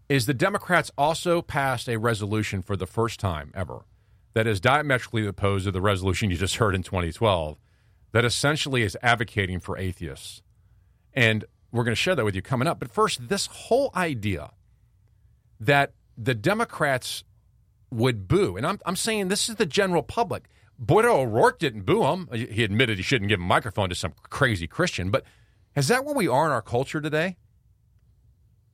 S1: is the Democrats also passed a resolution for the first time ever that is diametrically opposed to the resolution you just heard in 2012 that essentially is advocating for atheists. And we're going to share that with you coming up. But first, this whole idea that the Democrats would boo, and I'm, I'm saying this is the general public. Beto O'Rourke didn't boo him. He admitted he shouldn't give a microphone to some crazy Christian. But is that where we are in our culture today?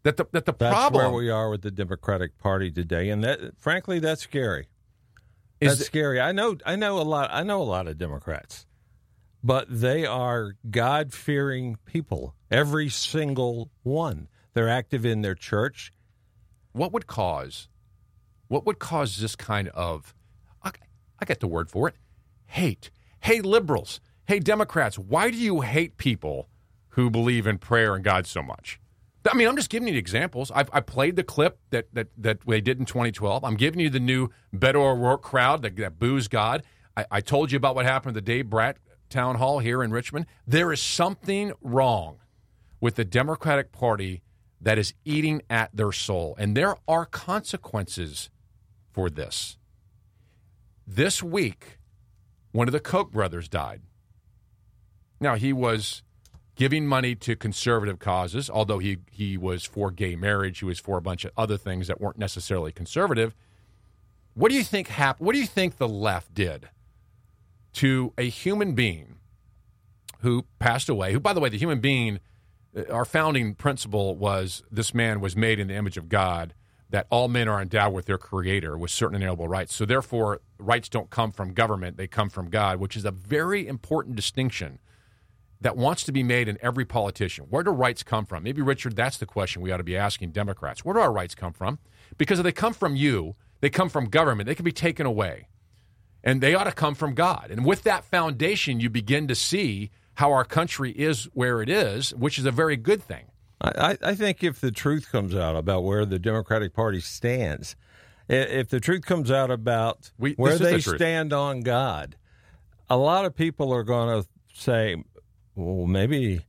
S1: That the that the
S2: That's
S1: problem
S2: where we are with the Democratic Party today, and that frankly, that's scary. That's
S1: the-
S2: scary. I know. I know a lot. I know a lot of Democrats, but they are God fearing people. Every single one. They're active in their church.
S1: what would cause what would cause this kind of I, I get the word for it hate? Hey liberals. Hey democrats. Why do you hate people who believe in prayer and god so much? I mean i'm just giving you examples. I've I played the clip that, that that they did in 2012 i'm giving you the new beto o'rourke crowd that, that boos god. I, I told you about what happened at the dave brat town hall here in richmond. There is something wrong with the Democratic Party that is eating at their soul. And there are consequences for this. This week, one of the Koch brothers died. Now, he was giving money to conservative causes, although he, he was for gay marriage, he was for a bunch of other things that weren't necessarily conservative. What do you think hap- What do you think the left did to a human being who passed away? Who, by the way, the human being, uh, our founding principle was this man was made in the image of God, that all men are endowed with their creator with certain inalienable rights. So therefore, rights don't come from government, they come from God, which is a very important distinction that wants to be made in every politician. Where do rights come from? Maybe, Richard, that's the question we ought to be asking Democrats. Where do our rights come from? Because if they come from you, they come from government, they can be taken away. And they ought to come from God. And with that foundation, you begin to see how our country is where it is, which is a very good thing.
S2: I, I think if the truth comes out about where the Democratic Party stands, if the truth comes out about
S1: We-
S2: where they
S1: the
S2: stand on God, a lot of people are going to say, "Well, maybe,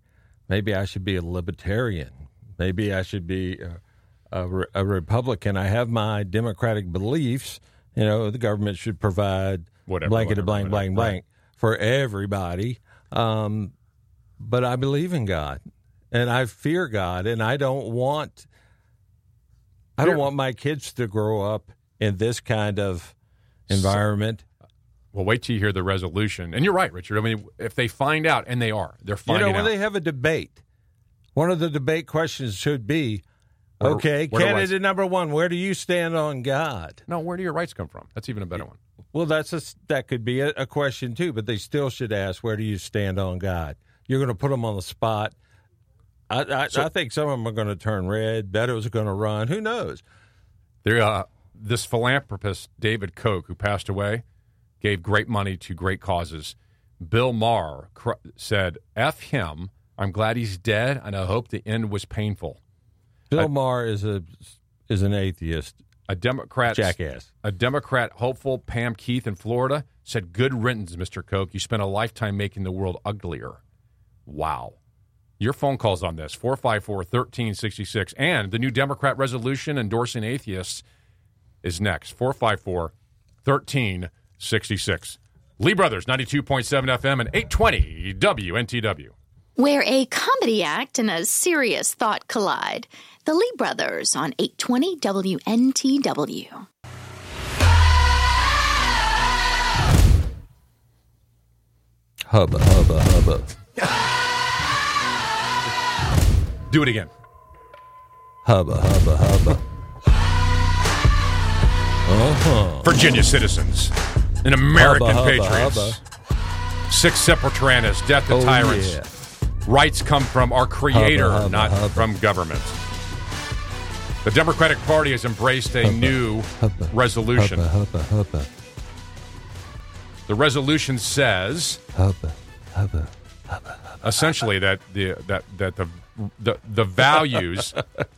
S2: maybe I should be a libertarian. Maybe I should be a, a, a Republican. I have my democratic beliefs. You know, the government should provide
S1: Whatever,
S2: blanket
S1: whatever,
S2: blank
S1: whatever.
S2: blank blank for everybody." Um, but I believe in God and I fear God and I don't want I don't want my kids to grow up in this kind of environment.
S1: Well, wait till you hear the resolution. And you're right, Richard. I mean, if they find out, and they are, they're finding out.
S2: You know, when
S1: out.
S2: they have a debate, one of the debate questions should be
S1: Where-
S2: okay,
S1: where
S2: candidate number 1, where do you stand on God?
S1: no, where do your rights come from? That's even a better one.
S2: Well, that's a, that could be a, a question too, but they still should ask, "Where do you stand on God?" You're going to put them on the spot. I, I,
S1: So-
S2: I think some of them are going to turn red. Beto's going to run. Who knows?
S1: There, uh, this philanthropist David Koch, who passed away, gave great money to great causes. Bill Maher cr- said, "F him. I'm glad he's dead, and I hope the end was painful."
S2: Bill
S1: A-
S2: Maher is a is an atheist.
S1: A Democrat
S2: Jackass.
S1: A Democrat hopeful, Pam Keith in Florida, said, "Good riddance, Mr. Koch. You spent a lifetime making the world uglier." Wow. Your phone calls on this 454 1366. And the new Democrat resolution endorsing atheists is next 454 1366. Lee Brothers, 92.7 FM and 820 WNTW.
S4: Where a comedy act and a serious thought collide. The Lee Brothers on 820 WNTW.
S2: Hubba hubba hubba.
S1: Do it again.
S2: Hubba hubba hubba. Uh-huh.
S1: Virginia citizens and American
S2: Hubba, hubba,
S1: patriots. Six separatists, death to
S2: Oh,
S1: tyrants.
S2: yeah.
S1: Rights come from our creator,
S2: Hubba, hubba,
S1: not
S2: hubba.
S1: from government. The Democratic Party has embraced a new resolution.
S2: Hubba hubba hubba.
S1: The resolution says
S2: Hubba hubba.
S1: essentially that the that that the the, the values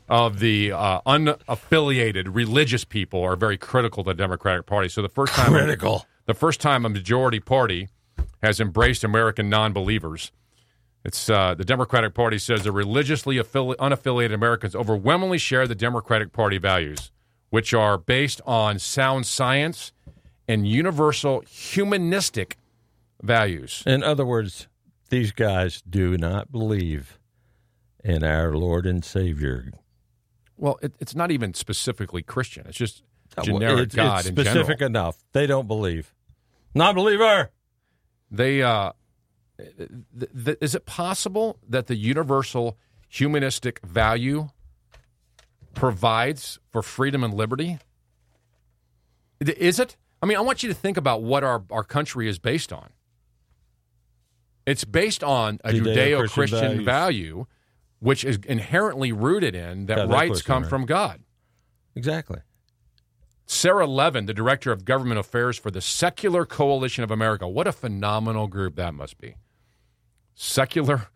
S1: of the uh, unaffiliated religious people are very critical to the Democratic Party. So the first time
S2: Critical.
S1: the first time a majority party has embraced American non-believers. It's uh, the Democratic Party says the religiously affili- unaffiliated Americans overwhelmingly share the Democratic Party values, which are based on sound science and universal humanistic values.
S2: In other words, these guys do not believe in our Lord and Savior.
S1: Well, it, it's not even specifically Christian. It's just
S2: Uh,
S1: generic
S2: it's,
S1: God
S2: it's
S1: in
S2: specific
S1: general.
S2: enough. They don't believe. Non-believer.
S1: They uh, th- th- is it possible that the universal humanistic value provides for freedom and liberty? Is it? I mean, I want you to think about what our, our country is based on. It's based on a
S2: Judeo-Christian
S1: Judeo Christian value, which is inherently rooted in that
S2: Yeah,
S1: rights come
S2: there.
S1: from God.
S2: Exactly.
S1: Sarah Levin, the director of government affairs for the Secular Coalition of America. What a phenomenal group that must be. Secular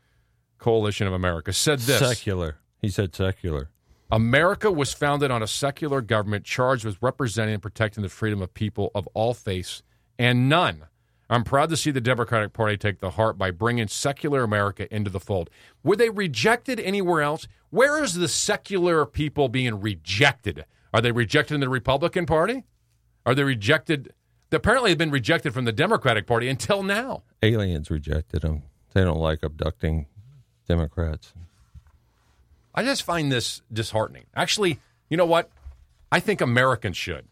S1: Coalition of America said this
S2: Secular. He said secular.
S1: America was founded on a secular government charged with representing and protecting the freedom of people of all faiths and none. I'm proud to see the Democratic Party take the heart by bringing secular America into the fold. Were they rejected anywhere else? Where is the secular people being rejected? Are they rejected in the Republican Party? Are they rejected? They apparently have been rejected from the Democratic Party until now.
S2: Aliens rejected them. They don't like abducting Democrats.
S1: I just find this disheartening. Actually, you know what? I think Americans should.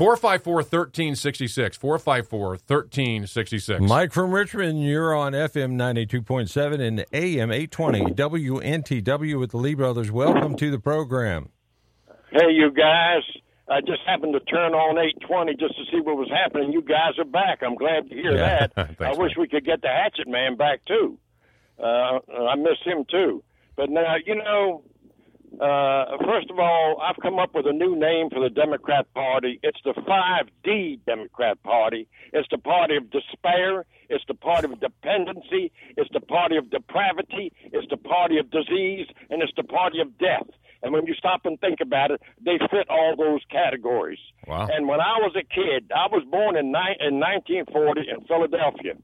S1: 454 1366. 454 1366.
S2: Mike from Richmond, you're on FM 92.7 and AM 820 WNTW with the Lee Brothers. Welcome to the program.
S19: Hey, you guys. I just happened to turn on 820 just to see what was happening. You guys are back. I'm glad to hear
S1: Yeah.
S19: that.
S1: Thanks,
S19: I wish we could get the Hatchet Man back, too. Uh, I miss him, too. But now, you know, uh, first of all, I've come up with a new name for the Democrat Party. It's the 5D Democrat Party. It's the party of despair. It's the party of dependency. It's the party of depravity. It's the party of disease. And it's the party of death. And when you stop and think about it, they fit all those categories.
S1: Wow.
S19: And when I was a kid, I was born in, ni- in 1940 in Philadelphia.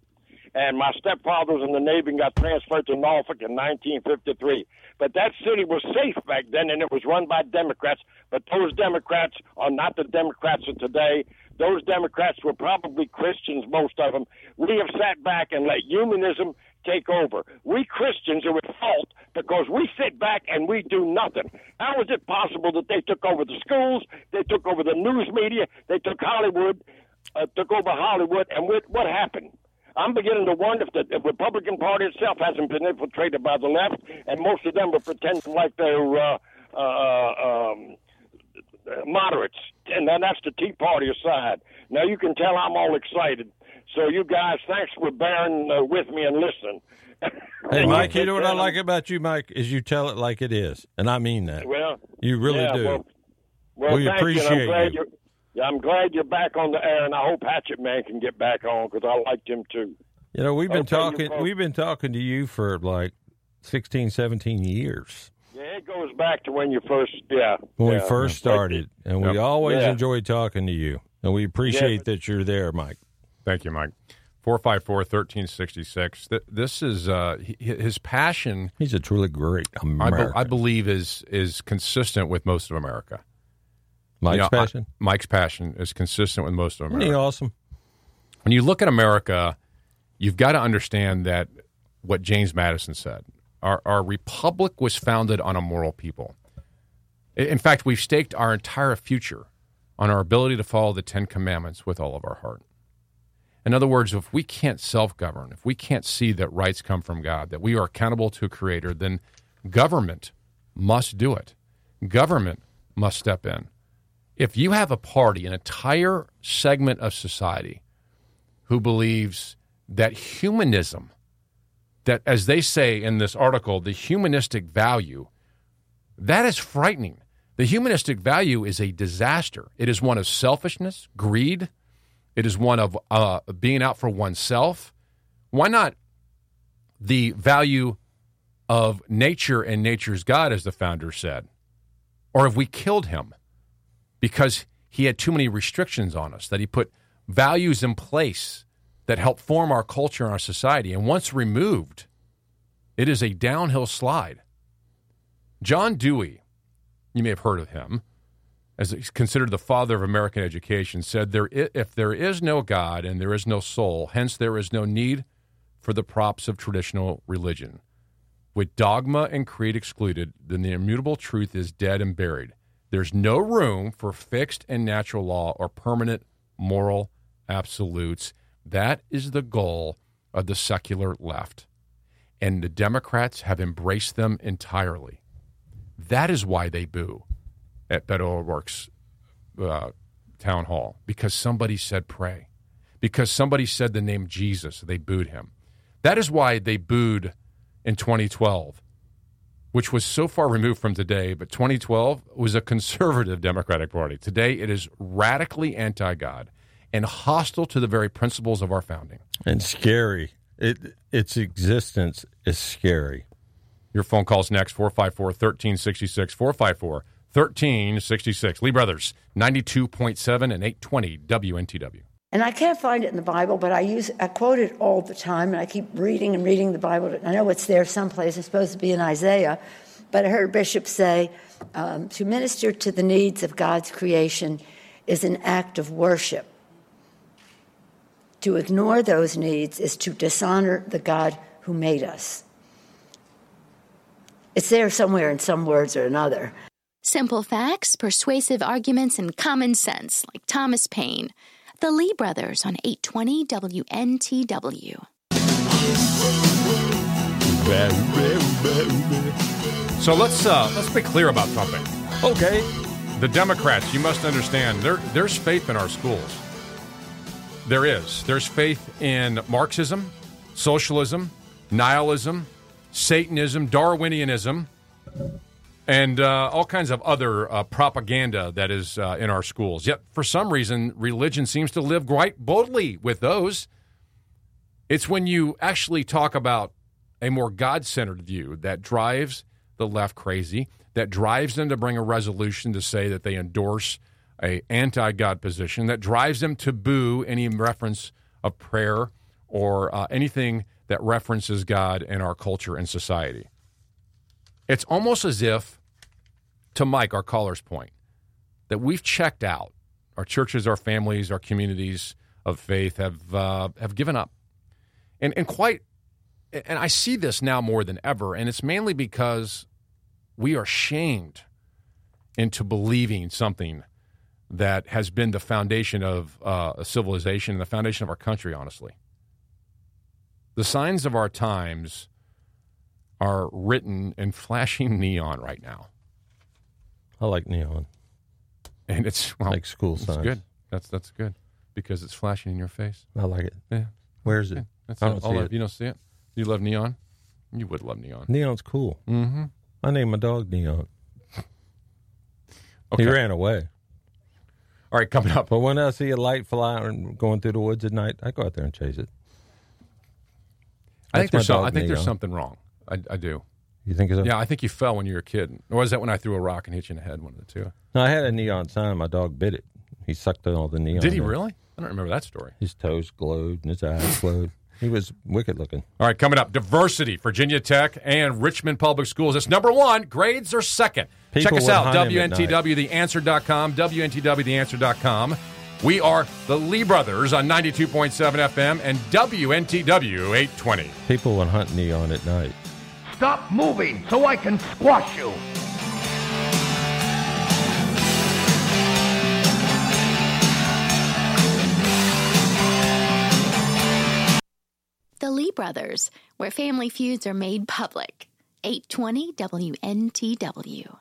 S19: And my stepfather was in the Navy and got transferred to Norfolk in 1953. But that city was safe back then, and it was run by Democrats. But those Democrats are not the Democrats of today. Those Democrats were probably Christians, most of them. We have sat back and let humanism take over. We Christians are at fault because we sit back and we do nothing. How is it possible that they took over the schools, they took over the news media, they took Hollywood, uh, took over Hollywood, and what, what happened? I'm beginning to wonder if the, the Republican Party itself hasn't been infiltrated by the left, and most of them are pretending like they're uh, uh, um, moderates, and then that's the Tea Party aside. Now you can tell I'm all excited. So you guys, thanks for bearing uh, with me and listening.
S2: Hey, Mike, you know what I like about you, Mike, is you tell it like it is. And I mean that.
S19: Well,
S2: You really
S19: yeah,
S2: do.
S19: Well, well
S2: We appreciate
S19: you. And I'm glad
S2: you.
S19: are yeah, I'm glad you're back on the air, and I hope Hatchet Man can get back on because I liked him too.
S2: You know, we've been
S19: Okay,
S2: talking we've been talking to you for like 16, 17 years
S19: Yeah, it goes back to when you first, yeah,
S2: when
S19: yeah.
S2: we first started, and we always
S19: Yeah.
S2: enjoyed talking to you. And we appreciate that you're there, Mike.
S1: Thank you, Mike. 454 1366. This is uh, his passion.
S2: He's a truly great
S1: I, be-
S2: American.
S1: I believe is is consistent with most of America.
S2: Mike's
S1: You know, I-
S2: passion?
S1: Mike's passion is consistent with most of
S2: Isn't
S1: America.
S2: he awesome?
S1: When you look at America, you've got to understand that what James Madison said. Our, our republic was founded on a moral people. In fact, we've staked our entire future on our ability to follow the Ten Commandments with all of our heart. In other words, if we can't self govern, if we can't see that rights come from God, that we are accountable to a creator, then government must do it. Government must step in. If you have a party, an entire segment of society who believes that humanism, that as they say in this article, the humanistic value, that is frightening. The humanistic value is a disaster. It is one of selfishness, greed. It is one of uh, being out for oneself. Why not the value of nature and nature's God, as the founder said? Or have we killed him because he had too many restrictions on us, that he put values in place that help form our culture and our society. And once removed, it is a downhill slide. John Dewey, you may have heard of him, as he's considered the father of American education, said there if there is no God and there is no soul, hence there is no need for the props of traditional religion. With dogma and creed excluded, then the immutable truth is dead and buried. There's no room for fixed and natural law or permanent moral absolutes. That is the goal of the secular left. And the Democrats have embraced them entirely. That is why they boo at Beto O'Rourke's uh, town hall because somebody said pray, because somebody said the name Jesus. They booed him. That is why they booed in 2012, which was so far removed from today. But 2012 was a conservative Democratic Party. Today it is radically anti God and hostile to the very principles of our founding.
S2: And scary. It its existence is scary.
S1: Your phone calls next 454 1366 454 1366. Lee Brothers, 92.7 and 820 WNTW.
S20: And I can't find it in the Bible, but I use I quote it all the time, and I keep reading and reading the Bible. I know it's there someplace. It's supposed to be in Isaiah, but I heard a bishop say um, to minister to the needs of God's creation is an act of worship. To ignore those needs is to dishonor the God who made us. It's there somewhere in some words or another.
S4: Simple facts, persuasive arguments, and common sense, like Thomas Paine. The Lee Brothers on 820 WNTW.
S1: So let's uh, let's be clear about something.
S2: Okay.
S1: The Democrats, you must understand, there there's faith in our schools. There is. There's faith in Marxism, socialism, nihilism, Satanism, Darwinianism, and uh, all kinds of other uh, propaganda that is uh, in our schools. Yet, for some reason, religion seems to live quite boldly with those. It's when you actually talk about a more God centered view that drives the left crazy, that drives them to bring a resolution to say that they endorse a anti God position, that drives them to boo any reference of prayer or uh, anything that references God in our culture and society. It's almost as if, to Mike, our caller's point, that we've checked out. Our churches, our families, our communities of faith have uh, have given up, and and quite. And I see this now more than ever, and it's mainly because we are shamed into believing something that has been the foundation of uh, a civilization and the foundation of our country. Honestly, the signs of our times are written in flashing neon right now.
S2: I like neon.
S1: And it's well,
S2: like school signs.
S1: good. That's that's good because it's flashing in your face.
S2: I like it.
S1: Yeah.
S2: Where is it?
S1: Yeah, that's
S2: I don't
S1: All
S2: see it.
S1: You don't see it. You love neon. You would love neon.
S2: Neon's cool.
S1: Mm-hmm.
S2: I named my dog Neon.
S1: Okay.
S2: He ran away.
S1: All right, coming up.
S2: But when I see a light flying going through the woods at night, I go out there and chase it.
S1: I think there's some, I think there's something wrong. I, I do.
S2: You think so?
S1: Yeah, I think you fell when you were a kid. Or was that when I threw a rock and hit you in the head? One of the two.
S2: No, I had a neon sign. My dog bit it. He sucked all the neon.
S1: Did he
S2: in.
S1: really? I don't remember that story.
S2: His toes glowed and his eyes glowed. He was wicked looking.
S1: All right, coming up, diversity, Virginia Tech and Richmond Public Schools. It's number one. Grades are second.
S2: People
S1: Check us out,
S2: hunt him at
S1: WNTWTheAnswer.com, WNTWTheAnswer.com. We are the Lee Brothers on 92.7 FM and WNTW 820.
S2: People would hunt neon at night.
S15: Stop moving so I can squash you.
S4: The Lee Brothers, where family feuds are made public. 820 WNTW.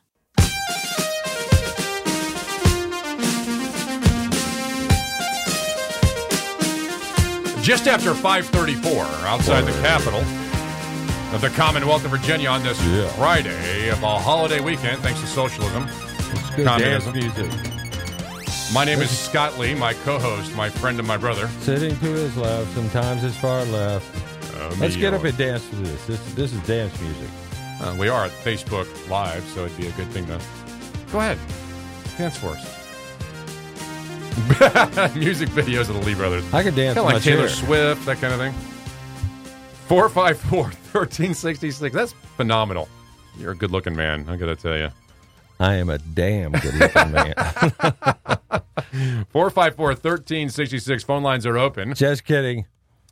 S1: Just after 534, outside the capital of the Commonwealth of Virginia on this Friday of a holiday weekend, thanks to socialism, communism.
S2: music.
S1: My name is Scott Lee, my co-host, my friend and my brother.
S2: Sitting to his left, sometimes his far left.
S1: Oh,
S2: Let's get up and dance to this. This, this is dance music.
S1: Uh, we are at Facebook Live, so it'd be a good thing to go ahead, dance for us. Music videos of the Lee Brothers.
S2: I could dance
S1: Kinda like Taylor
S2: chair.
S1: Swift, that kind of thing. 454 1366. That's phenomenal. You're a good looking man, I got to tell you.
S2: I am a damn good looking man.
S1: 454 1366. Phone lines are open.
S2: Just kidding.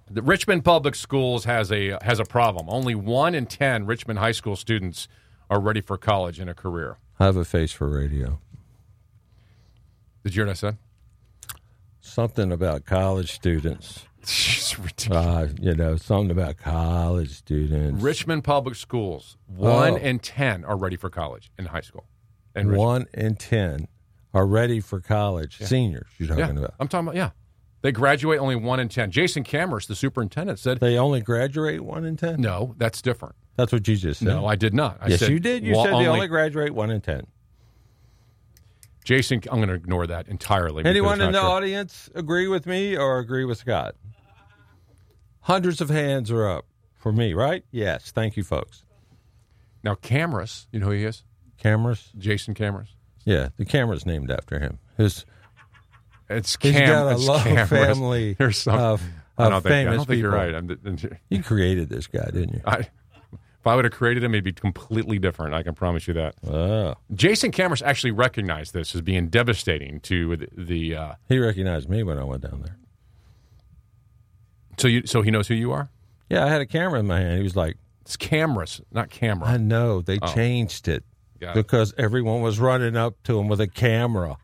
S1: The Richmond Public Schools has a has a problem. Only one in ten Richmond high school students are ready for college and a career.
S2: I have a face for radio.
S1: Did you hear what I said?
S2: Something about college students. Uh, you know, something about college students.
S1: Richmond Public Schools, one
S2: Oh.
S1: in ten are ready for college in high school. in Richmond.
S2: One in ten are ready for college. Seniors, you're talking
S1: yeah,
S2: about.
S1: I'm talking about yeah. They graduate only one in ten. Jason Kamras, the superintendent, said
S2: They only graduate one in ten.
S1: no. That's different.
S2: That's what you just said.
S1: No, I did not. I
S2: yes,
S1: said
S2: you did. You
S1: wa-
S2: said they only graduate one in ten.
S1: Jason, I'm going to ignore that entirely.
S2: Anyone in the
S1: true.
S2: audience agree with me or agree with Scott? Hundreds of hands are up for me, right? Yes. Thank you, folks.
S1: Now, Cameras, you know who he is?
S2: Cameras?
S1: Jason Kamras.
S2: Yeah, the camera's named after him. His
S1: It's
S2: He's
S1: Cam.
S2: got a long
S1: Cameras.
S2: family
S1: There's some,
S2: of-
S1: I don't
S2: of
S1: think, I
S2: famous
S1: don't think you're
S2: people.
S1: right. I'm,
S2: you created this guy, didn't you?
S1: I, if I would have created him, he'd be completely different. I can promise you that.
S2: Oh.
S1: Jason Kamras actually recognized this as being devastating to the. the uh,
S2: He recognized me when I went down there.
S1: so you, so he knows who you are.
S2: Yeah, I had a camera in my hand. He was like,
S1: It's cameras, not camera.
S2: I know they
S1: Oh.
S2: changed it
S1: Got it.
S2: because everyone was running up to him with a camera.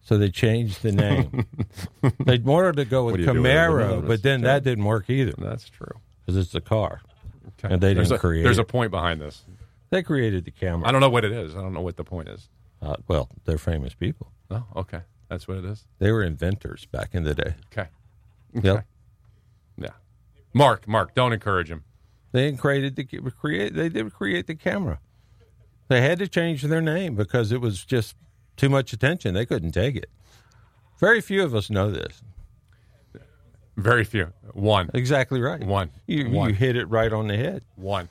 S2: So they changed the name. they wanted to go with
S1: What do you do with it?
S2: Camaro, but then that didn't work either.
S1: That's true.
S2: Because it's a car. And they
S1: there's
S2: didn't
S1: a,
S2: create
S1: There's a point behind this.
S2: They created the camera.
S1: I don't know what it is. I don't know what the point is.
S2: Uh, well, they're famous people.
S1: Oh, okay. That's what it is.
S2: They were inventors back in the day.
S1: Okay.
S2: Yep.
S1: Yeah. Mark, Mark, don't encourage him.
S2: They created the create. They did create the camera. They had to change their name because it was just too much attention. They couldn't take it. Very few of us know this.
S1: Very few. One.
S2: Exactly right.
S1: One.
S2: You
S1: One.
S2: you hit it right on the head.
S1: One.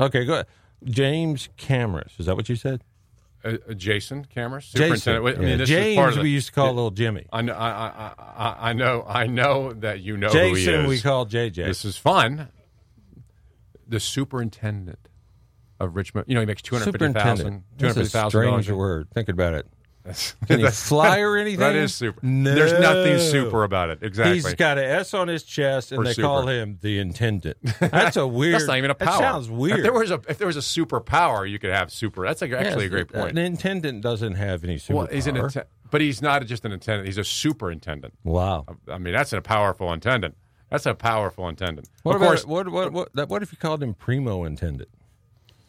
S2: Okay, go ahead. James Cameras. Is that what you said?
S1: Uh, uh, Jason Kamras,
S2: Jason.
S1: superintendent. I mean,
S2: Yeah.
S1: this
S2: James
S1: is part of the,
S2: we used to call little Jimmy.
S1: I know. I, I, I, I know. I know that you know
S2: Jason
S1: who he is.
S2: we call JJ.
S1: This is fun. The superintendent of Richmond. You know, he makes two hundred fifty thousand. Two hundred
S2: a strange
S1: dollars.
S2: word. Think about it.
S1: That's-
S2: Can he fly or anything?
S1: That is super.
S2: No.
S1: There's nothing super about it. Exactly.
S2: He's got an S on his chest, and
S1: For
S2: they
S1: super.
S2: call him the intendant. That's a weird.
S1: That's not even a power.
S2: that sounds weird.
S1: If there was a if there was a superpower, you could have super. That's like actually a great uh, point.
S2: An intendant doesn't have any superpower.
S1: Well, he's an inten- but he's not just an intendant. He's a superintendent.
S2: Wow.
S1: I mean, that's a powerful intendant. That's a powerful intendant.
S2: What
S1: of
S2: about
S1: course,
S2: what what what, that, what if you called him primo intendant?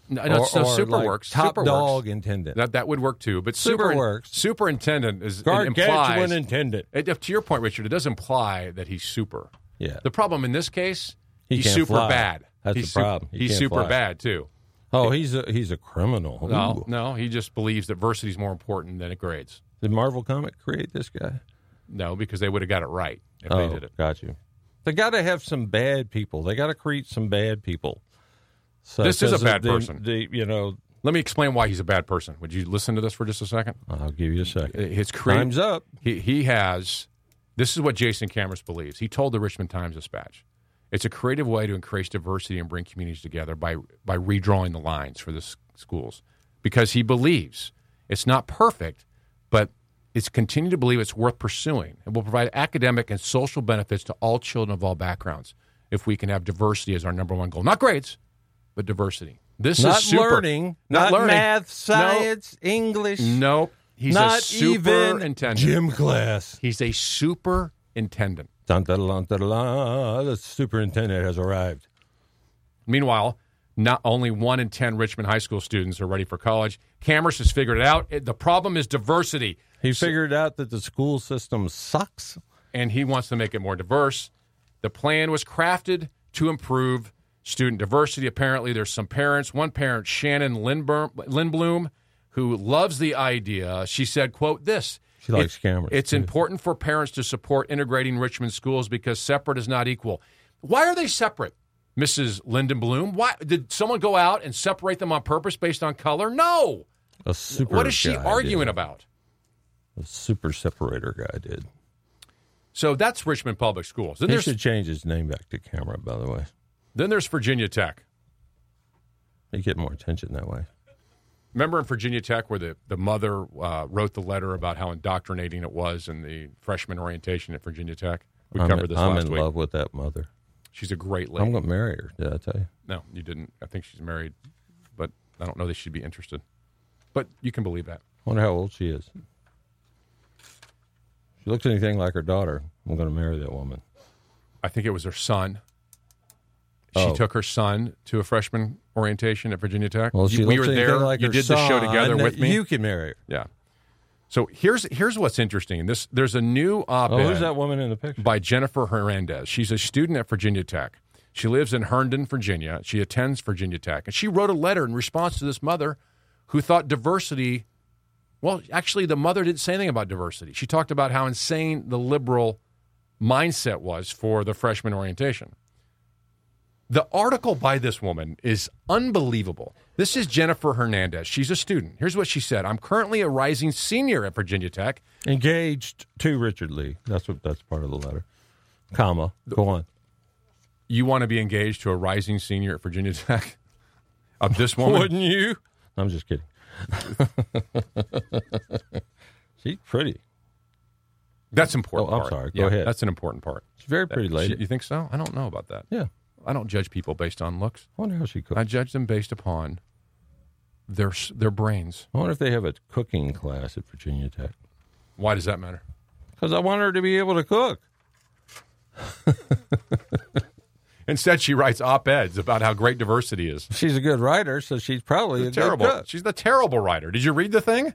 S1: No, no,
S2: Or-
S1: so
S2: or
S1: super
S2: like
S1: works.
S2: Top
S1: super
S2: dog
S1: works.
S2: intendant.
S1: That that would work too. But
S2: Super
S1: super
S2: works.
S1: Superintendent is
S2: Gargantuan
S1: implies
S2: intendant.
S1: It, to your point, Richard, it does imply that he's super.
S2: Yeah.
S1: The problem in this case,
S2: He
S1: he's super
S2: fly.
S1: bad.
S2: That's
S1: he's
S2: the problem. He
S1: he's super
S2: fly.
S1: bad too.
S2: Oh, he's a he's a criminal.
S1: No,
S2: Ooh.
S1: no, he just believes that diversity is more important than it grades.
S2: Did Marvel comic create this guy?
S1: No, because they would have got it right if
S2: oh,
S1: they did it.
S2: got you. They got to have some bad people. They got to create some bad people. So
S1: This is a bad
S2: the-
S1: person.
S2: The, you know,
S1: Let me explain why he's a bad person. Would you listen to this for just a second?
S2: I'll give you a second.
S1: His crea-
S2: Time's up.
S1: He he has. This is what Jason Kamras believes. He told the Richmond Times Dispatch, "It's a creative way to increase diversity and bring communities together by by redrawing the lines for the s- schools, because he believes it's not perfect, but it's continue to believe it's worth pursuing. It will provide academic and social benefits to all children of all backgrounds if we can have diversity as our number one goal, not grades, but diversity. This
S2: not
S1: is super,
S2: learning, not,
S1: learning.
S2: math, science, English.
S1: Nope. He's
S2: Not
S1: a
S2: even
S1: superintendent.
S2: gym class.
S1: He's a superintendent.
S2: Dun, dun, dun, dun, the superintendent has arrived.
S1: Meanwhile, not only one in 10 Richmond high school students are ready for college. Kamras has figured it out. It- the problem is diversity.
S2: He figured out that the school system sucks.
S1: and he wants to make it more diverse. The plan was crafted to improve student diversity. Apparently, there's some parents. One parent, Shannon Lindberm, Lindblom, who loves the idea. She said, "quote This."
S2: She likes cameras,
S1: It's
S2: too.
S1: important for parents to support integrating Richmond schools because separate is not equal. Why are they separate, Mrs. Lindenblum? Why did someone go out and separate them on purpose based on color? No.
S2: A super.
S1: what is she arguing
S2: did.
S1: about?
S2: A super separator guy did.
S1: So that's Richmond Public Schools. Then
S2: he should change his name back to camera. By the way,
S1: then there's Virginia Tech.
S2: You get more attention that way.
S1: Remember in Virginia Tech where the, the mother uh, wrote the letter about how indoctrinating it was in the freshman orientation at Virginia Tech? We
S2: I'm,
S1: covered this
S2: I'm
S1: last
S2: in
S1: week.
S2: love with that mother.
S1: She's a great lady.
S2: I'm going to marry her. Did I tell you?
S1: No, you didn't. I think she's married, but I don't know that she'd be interested. But you can believe that.
S2: Wonder how old she is. She looks anything like her daughter. I'm going to marry that woman.
S1: I think it was her son. She
S2: Oh.
S1: took her son to a freshman orientation at Virginia Tech.
S2: Well,
S1: You- we were there.
S2: like
S1: you did the show together with me.
S2: You can marry her.
S1: Yeah. So here's here's what's interesting. This there's a new op-ed.
S2: Oh, who's that woman in the picture?
S1: By Jennifer Hernandez. She's a student at Virginia Tech. She lives in Herndon, Virginia. She attends Virginia Tech, and she wrote a letter in response to this mother who thought diversity. Well, actually, the mother didn't say anything about diversity. She talked about how insane the liberal mindset was for the freshman orientation. The article by this woman is unbelievable. This is Jennifer Hernandez. She's a student. Here's what she said I'm currently a rising senior at Virginia Tech.
S2: Engaged to Richard Lee. That's what. That's part of the letter. Comma. Go on.
S1: You want to be engaged to a rising senior at Virginia Tech? Of this woman?
S2: Wouldn't you? I'm just kidding. She's pretty.
S1: That's important.
S2: Oh, I'm
S1: part.
S2: sorry. Go
S1: Yeah,
S2: ahead.
S1: That's an important part.
S2: She's a very pretty lady.
S1: You think so? I don't know about that.
S2: Yeah.
S1: I don't judge people based on looks.
S2: I wonder how she cooks.
S1: I judge them based upon their their brains.
S2: I wonder if they have a cooking class at Virginia Tech.
S1: Why does that matter?
S2: Because I want her to be able to cook.
S1: Instead, she writes op eds about how great diversity is.
S2: She's a good writer, so she's probably a
S1: terrible. She's the terrible writer. Did you read the thing?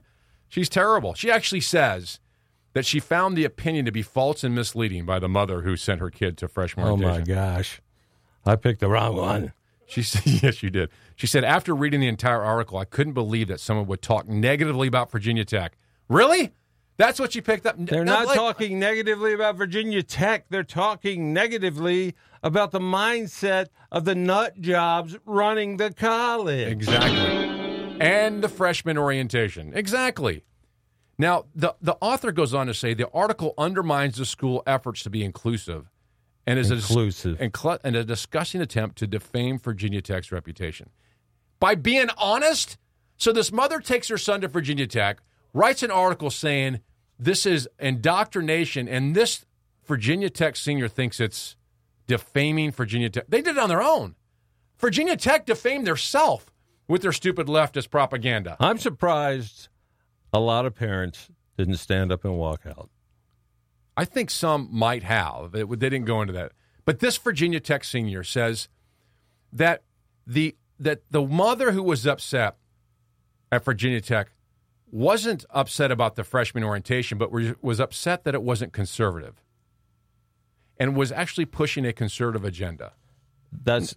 S1: She's terrible. She actually says that she found the opinion to be false and misleading by the mother who sent her kid to freshman
S2: Oh my gosh, I picked the wrong one.
S1: She said, yes, you did. She said, after reading the entire article, I couldn't believe that someone would talk negatively about Virginia Tech. Really? That's what you picked up?
S2: They're
S1: Now,
S2: not
S1: like-
S2: talking negatively about Virginia Tech. They're talking negatively about the mindset of the nut jobs running the college.
S1: Exactly. And the freshman orientation. Exactly. Now, the, the author goes on to say the article undermines the school efforts to be inclusive and is
S2: Inclusive.
S1: A, and, a disgusting attempt to defame Virginia Tech's reputation. By being honest, so this mother takes her son to Virginia Tech, writes an article saying this is indoctrination, and this Virginia Tech senior thinks it's defaming Virginia Tech. They did it on their own. Virginia Tech defamed their self with their stupid leftist propaganda.
S2: I'm surprised a lot of parents didn't stand up and walk out.
S1: I think some might have. They, didn't go into that. But this Virginia Tech senior says that the that the mother who was upset at Virginia Tech wasn't upset about the freshman orientation, but was upset that it wasn't conservative and was actually pushing a conservative agenda.
S2: That's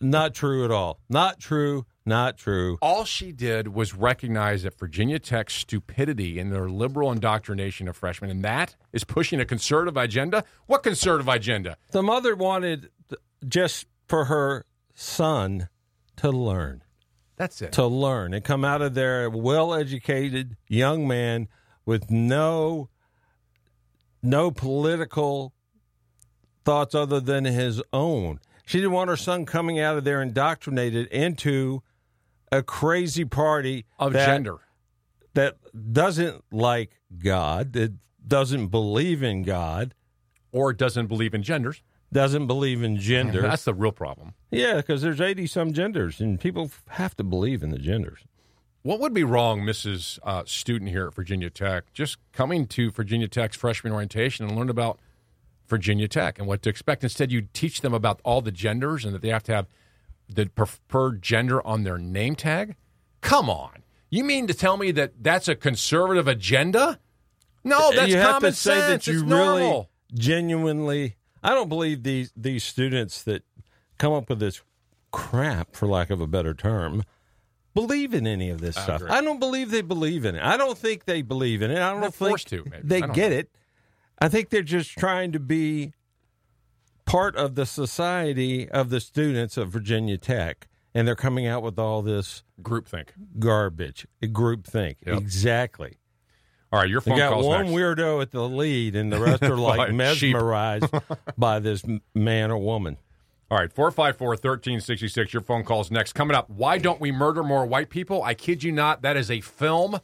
S2: not true at all. Not true. Not true.
S1: All she did was recognize that Virginia Tech's stupidity in their liberal indoctrination of freshmen, and that is pushing a conservative agenda. What conservative agenda?
S2: The mother wanted just for her son to learn.
S1: That's it.
S2: To learn and come out of there a well educated young man with no no political thoughts other than his own. She didn't want her son coming out of there indoctrinated into a crazy party
S1: Of
S2: that-
S1: gender.
S2: that doesn't like God, that doesn't believe in God,
S1: or doesn't believe in genders.
S2: Doesn't believe in gender.
S1: That's the real problem.
S2: Yeah, because there's 80 some genders, and people have to believe in the genders.
S1: What would be wrong, Mrs. Uh, student here at Virginia Tech, just coming to Virginia Tech's freshman orientation and learn about Virginia Tech and what to expect? Instead, you teach them about all the genders and that they have to have the preferred gender on their name tag. Come on, you mean to tell me that that's a conservative agenda? No, that's
S2: you have
S1: common
S2: to say
S1: sense.
S2: that you
S1: it's
S2: really
S1: normal.
S2: genuinely. I don't believe these these students that come up with this crap, for lack of a better term, believe in any of this
S1: I
S2: stuff.
S1: agree.
S2: I don't believe they believe in it. I don't think they believe in it. I don't
S1: They're
S2: think
S1: forced to, maybe.
S2: they
S1: I don't
S2: get
S1: know.
S2: it. I think they're just trying to be part of the society of the students of Virginia Tech, and they're coming out with all this
S1: groupthink
S2: garbage. Groupthink,
S1: Yep.
S2: exactly.
S1: All right, your
S2: You
S1: phone
S2: got
S1: calls
S2: one
S1: next.
S2: weirdo at the lead, and the rest are like mesmerized by this man or woman.
S1: All right, 454 1366. Your phone calls next. Coming up, why don't we murder more white people? I kid you not, that is a film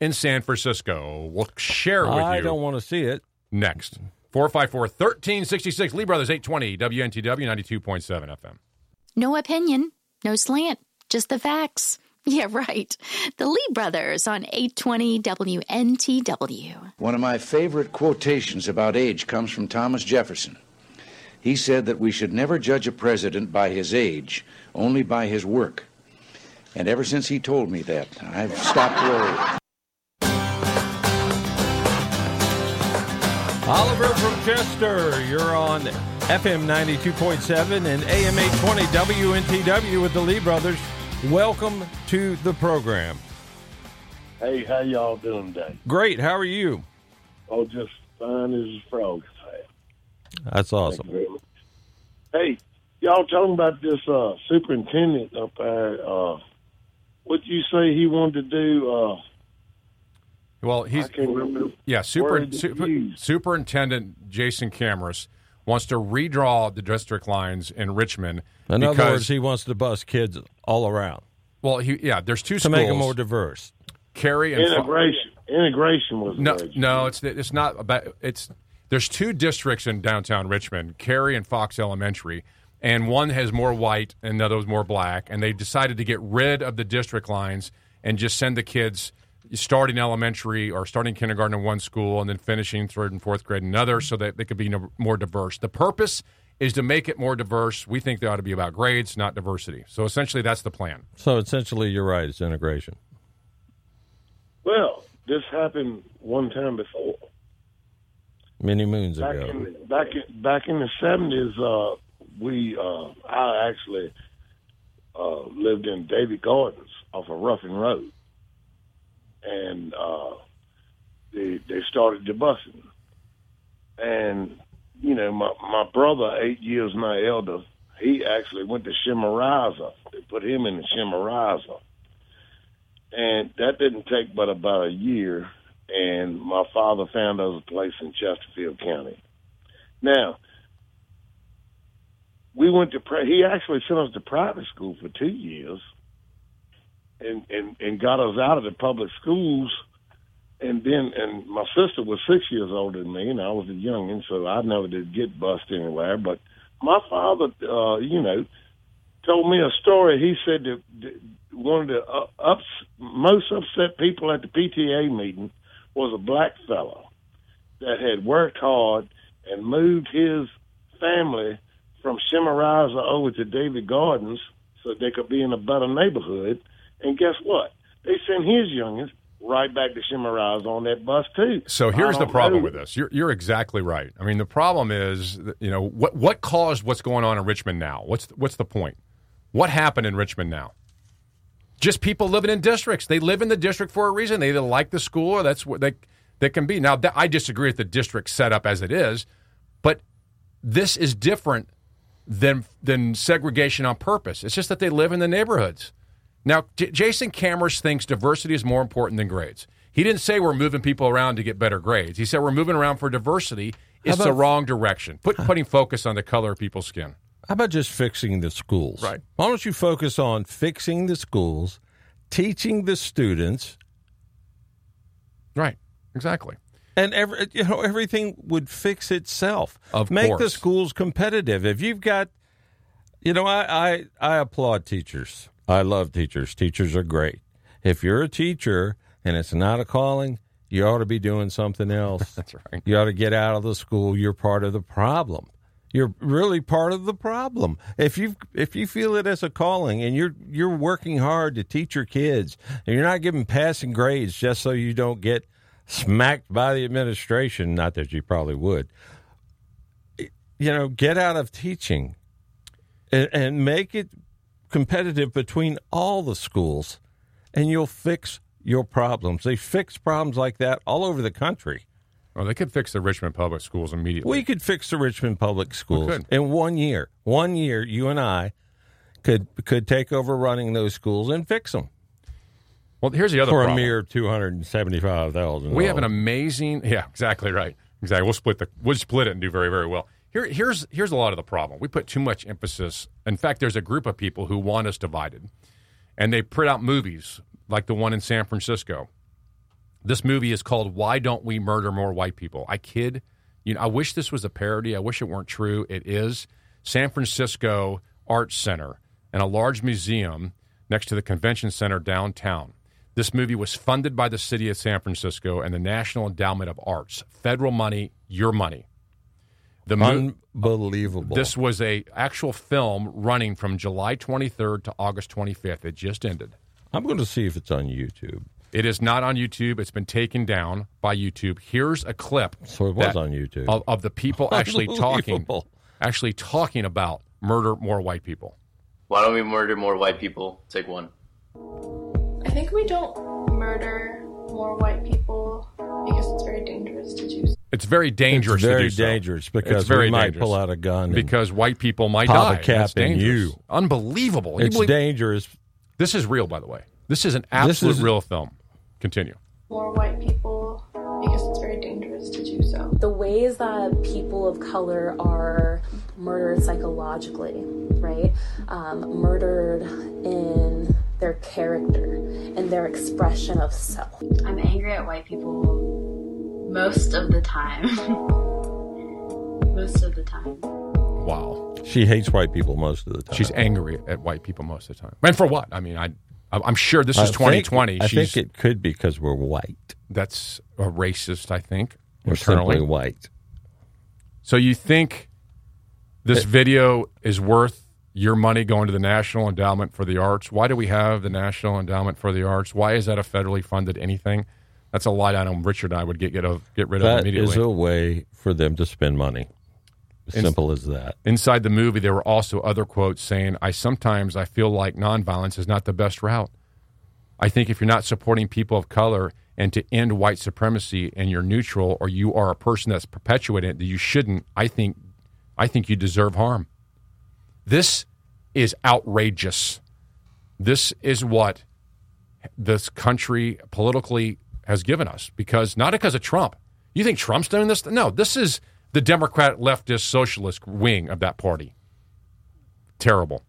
S1: in San Francisco. We'll share it with
S2: I
S1: you I
S2: don't want to see it.
S1: next. 454 1366. Lee Brothers 820 WNTW 92.7 FM.
S4: No opinion, no slant, just the facts. Yeah, right. The Lee brothers on 820 WNTW.
S21: One of my favorite quotations about age comes from Thomas Jefferson. He said that we should never judge a president by his age, only by his work. And ever since he told me that, I've stopped worrying.
S2: Oliver from Chester, you're on FM 92.7 and AM 820 WNTW with the Lee Brothers. Welcome to the program.
S22: Hey, how y'all doing today?
S2: Great. How are you?
S22: Oh, just fine as a frog.
S2: That's awesome.
S22: Thank you very much. Hey, y'all talking about this uh, superintendent up there? Uh, what you say he wanted to do? Uh,
S1: Well, he's
S22: I can't remember.
S1: yeah, super, super superintendent Jason Kamras wants to redraw the district lines in Richmond.
S2: In other words, he wants to bust kids all around
S1: well, he yeah, there's two
S2: to
S1: schools
S2: make them more diverse.
S1: Carrie and Fo-
S22: integration. Integration was
S1: No,
S22: word.
S1: no, it's it's not about it's. There's two districts in downtown Richmond, Cary and Fox Elementary, and one has more white and the other was more black, and they decided to get rid of the district lines and just send the kids starting elementary or starting kindergarten in one school and then finishing third and fourth grade in another so that they could be more diverse. The purpose is to make it more diverse. We think they ought to be about grades, not diversity. So essentially, that's the plan.
S2: So essentially, you're right. It's integration.
S22: Well, this happened one time before.
S2: Many moons
S22: Back
S2: ago.
S22: in back in back in the seventies, uh, we uh, I actually uh, lived in Davee Gardens off of Ruffin Road, and uh, they they started the busing, and you know my my brother, eight years my elder, he actually went to Chimborazo. They put him in the Chimborazo, and that didn't take but about a year. And my father found us a place in Chesterfield County. Now, we went to pri- he actually sent us to private school for two years and, and, and got us out of the public schools and then and my sister was six years older than me and I was a youngin, so I never did get bussed anywhere. But my father uh, you know, told me a story. He said that that one of the uh, ups, most upset people at the PTA meeting was a black fellow that had worked hard and moved his family from Chimborazo over to David Gardens so they could be in a better neighborhood. And guess what? They sent his youngins right back to Chimborazo on that bus too.
S1: So here's the problem
S22: know.
S1: with this. You're, you're exactly right. I mean, the problem is, you know, what what caused what's going on in Richmond now? What's what's the point? What happened in Richmond now? Just people living in districts. They live in the district for a reason. They either like the school or that's what they they can be. Now, that, I disagree with the district setup as it is, but this is different than than segregation on purpose. It's just that they live in the neighborhoods. Now, J- Jason Kamras thinks diversity is more important than grades. He didn't say we're moving people around to get better grades. He said we're moving around for diversity. It's
S2: How
S1: the wrong direction. Put, putting focus on the color of people's skin.
S2: How about just fixing the schools?
S1: Right.
S2: Why don't you focus on fixing the schools, teaching the students,
S1: Right. Exactly.
S2: and every, you know everything would fix itself.
S1: Of
S2: Make the schools competitive. If you've got, you know, I, I I applaud teachers. I love teachers. Teachers are great. If you're a teacher and it's not a calling, you ought to be doing something else.
S1: That's right.
S2: You ought to get out of the school. You're part of the problem. You're really part of the problem. If you if you feel it as a calling and you're you're working hard to teach your kids and you're not giving passing grades just so you don't get smacked by the administration, not that you probably would. You know, get out of teaching and, and make it competitive between all the schools and you'll fix your problems. They fix problems like that all over the country.
S1: Well, they could fix the Richmond public schools immediately.
S2: We could fix the Richmond public schools in one year. One year, you and I could could take over running those schools and fix them
S1: well, here's the other
S2: for
S1: problem.
S2: a mere two hundred and seventy five thousand.
S1: We have an amazing, yeah, exactly right, exactly. We'll split the we'll split it and do very very well. Here, here's here's a lot of the problem. We put too much emphasis. In fact, there's a group of people who want us divided, and they print out movies like the one in San Francisco. This movie is called "Why Don't We Murder More White People?" I kid, you know. I wish this was a parody. I wish it weren't true. It is. San Francisco Arts Center and a large museum next to the convention center downtown. This movie was funded by the city of San Francisco and the National Endowment of Arts. Federal money, your money. The mo-
S2: unbelievable.
S1: this was a actual film running from July 23rd to August 25th. It just ended.
S2: I'm going to see if it's on YouTube.
S1: It is not on YouTube. It's been taken down by YouTube. Here's a clip.
S2: So it was on YouTube.
S1: of, of the people actually talking, actually talking about murder more white people.
S23: Why don't we murder more white people? Take one.
S24: I think we don't murder more white people because it's very dangerous to do. so.
S1: It's very dangerous.
S2: It's very
S1: to do so.
S2: dangerous because
S1: it's very
S2: we might
S1: dangerous.
S2: pull out a gun
S1: because white people might
S2: pop
S1: die.
S2: a cap
S1: That's
S2: in
S1: dangerous.
S2: you.
S1: Unbelievable.
S2: It's
S1: believe-
S2: dangerous.
S1: This is real, by the way. This is an absolute
S2: is-
S1: real film. Continue.
S24: More white people because it's very dangerous to do so.
S25: the ways that people of color are murdered psychologically, right? Um, murdered in their character and their expression of self.
S26: I'm angry at white people most of the time. most of the time.
S1: Wow.
S2: She hates white people most of the time.
S1: She's angry at white people most of the time. And for what? I mean, I, I'm sure this
S2: I
S1: is
S2: think-
S1: 2020.
S2: I
S1: She's,
S2: think it could be because we're white.
S1: that's a racist, I think.
S2: We're
S1: internally.
S2: simply white.
S1: So you think this video is worth your money going to the National Endowment for the Arts? Why do we have the National Endowment for the Arts? Why is that a federally funded anything? That's a line item Richard and I would get get, of, get rid of
S2: That
S1: immediately.
S2: is a way for them to spend money. As
S1: In-
S2: simple as that.
S1: Inside the movie, there were also other quotes saying, "I sometimes I feel like nonviolence is not the best route. I think if you're not supporting people of color and to end white supremacy, and you're neutral, or you are a person that's perpetuating it, that you shouldn't. I think, I think you deserve harm. This is outrageous. This is what this country politically has given us because not because of Trump. You think Trump's doing this? No, this is the Democrat leftist socialist wing of that party. Terrible.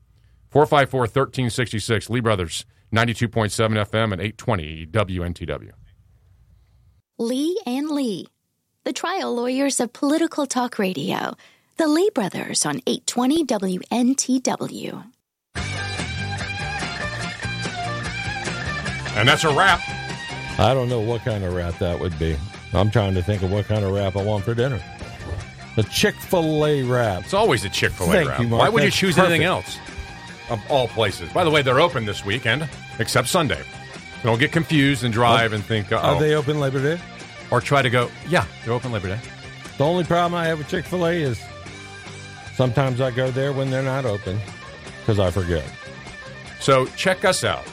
S1: 454 1366, Lee Brothers, 92.7 FM and 820 WNTW.
S4: Lee and Lee, the trial lawyers of political talk radio. The Lee Brothers on 820 WNTW.
S1: And that's a wrap.
S2: I don't know what kind of wrap that would be. I'm trying to think of what kind of wrap I want for dinner. A Chick fil A wrap.
S1: It's always a Chick fil A wrap.
S2: you.
S1: Why would you
S2: That's
S1: choose anything else? Of all places. By the way, they're open this weekend, except Sunday. Don't get confused and drive and think,
S2: Are
S1: oh.
S2: they open Labor Day?
S1: Or try to go, yeah, they're open Labor Day.
S2: The only problem I have with Chick fil A is sometimes I go there when they're not open because I forget.
S1: So check us out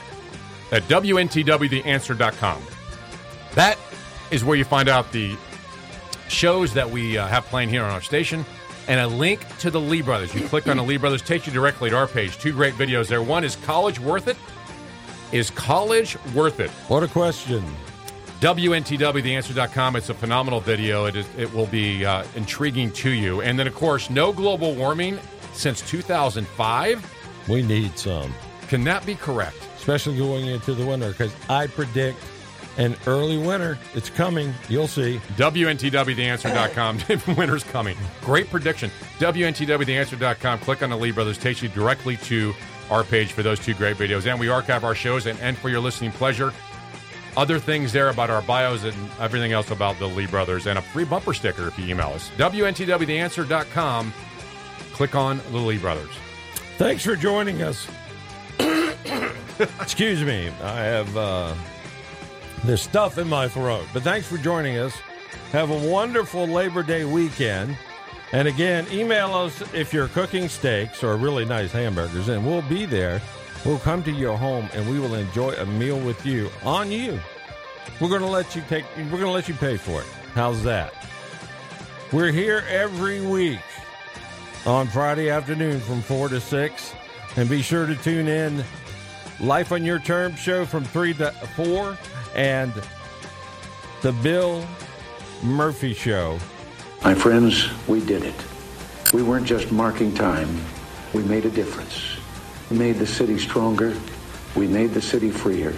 S1: at WNTWTheAnswer.com. That is where you find out the shows that we uh, have playing here on our station and a link to the Lee Brothers. You click on the Lee Brothers, takes you directly to our page. Two great videos there. One is College Worth It? Is college worth it?
S2: What a question.
S1: WNTWTheAnswer.com. It's a phenomenal video. It, is, it will be uh, intriguing to you. And then, of course, no global warming since 2005.
S2: We need some.
S1: Can that be correct?
S2: Especially going into the winter because I predict an early winter. It's coming. You'll see.
S1: WNTWTheAnswer.com. Winter's coming. Great prediction. WNTWTheAnswer.com. Click on the Lee Brothers. Takes you directly to our page for those two great videos. And we archive our shows and, and for your listening pleasure. Other things there about our bios and everything else about the Lee Brothers. And a free bumper sticker if you email us. WNTWTheAnswer.com. Click on the Lee Brothers.
S2: Thanks for joining us. Excuse me. I have uh, this stuff in my throat. But thanks for joining us. Have a wonderful Labor Day weekend. And again, email us if you're cooking steaks or really nice hamburgers, and we'll be there. We'll come to your home and we will enjoy a meal with you on you. We're going to let you take. We're going to let you pay for it. How's that? We're here every week on Friday afternoon from 4 to 6. And be sure to tune in Life on Your Terms show from 3 to 4 and the Bill Murphy show.
S21: My friends, we did it. We weren't just marking time, we made a difference. We made the city stronger, we made the city freer.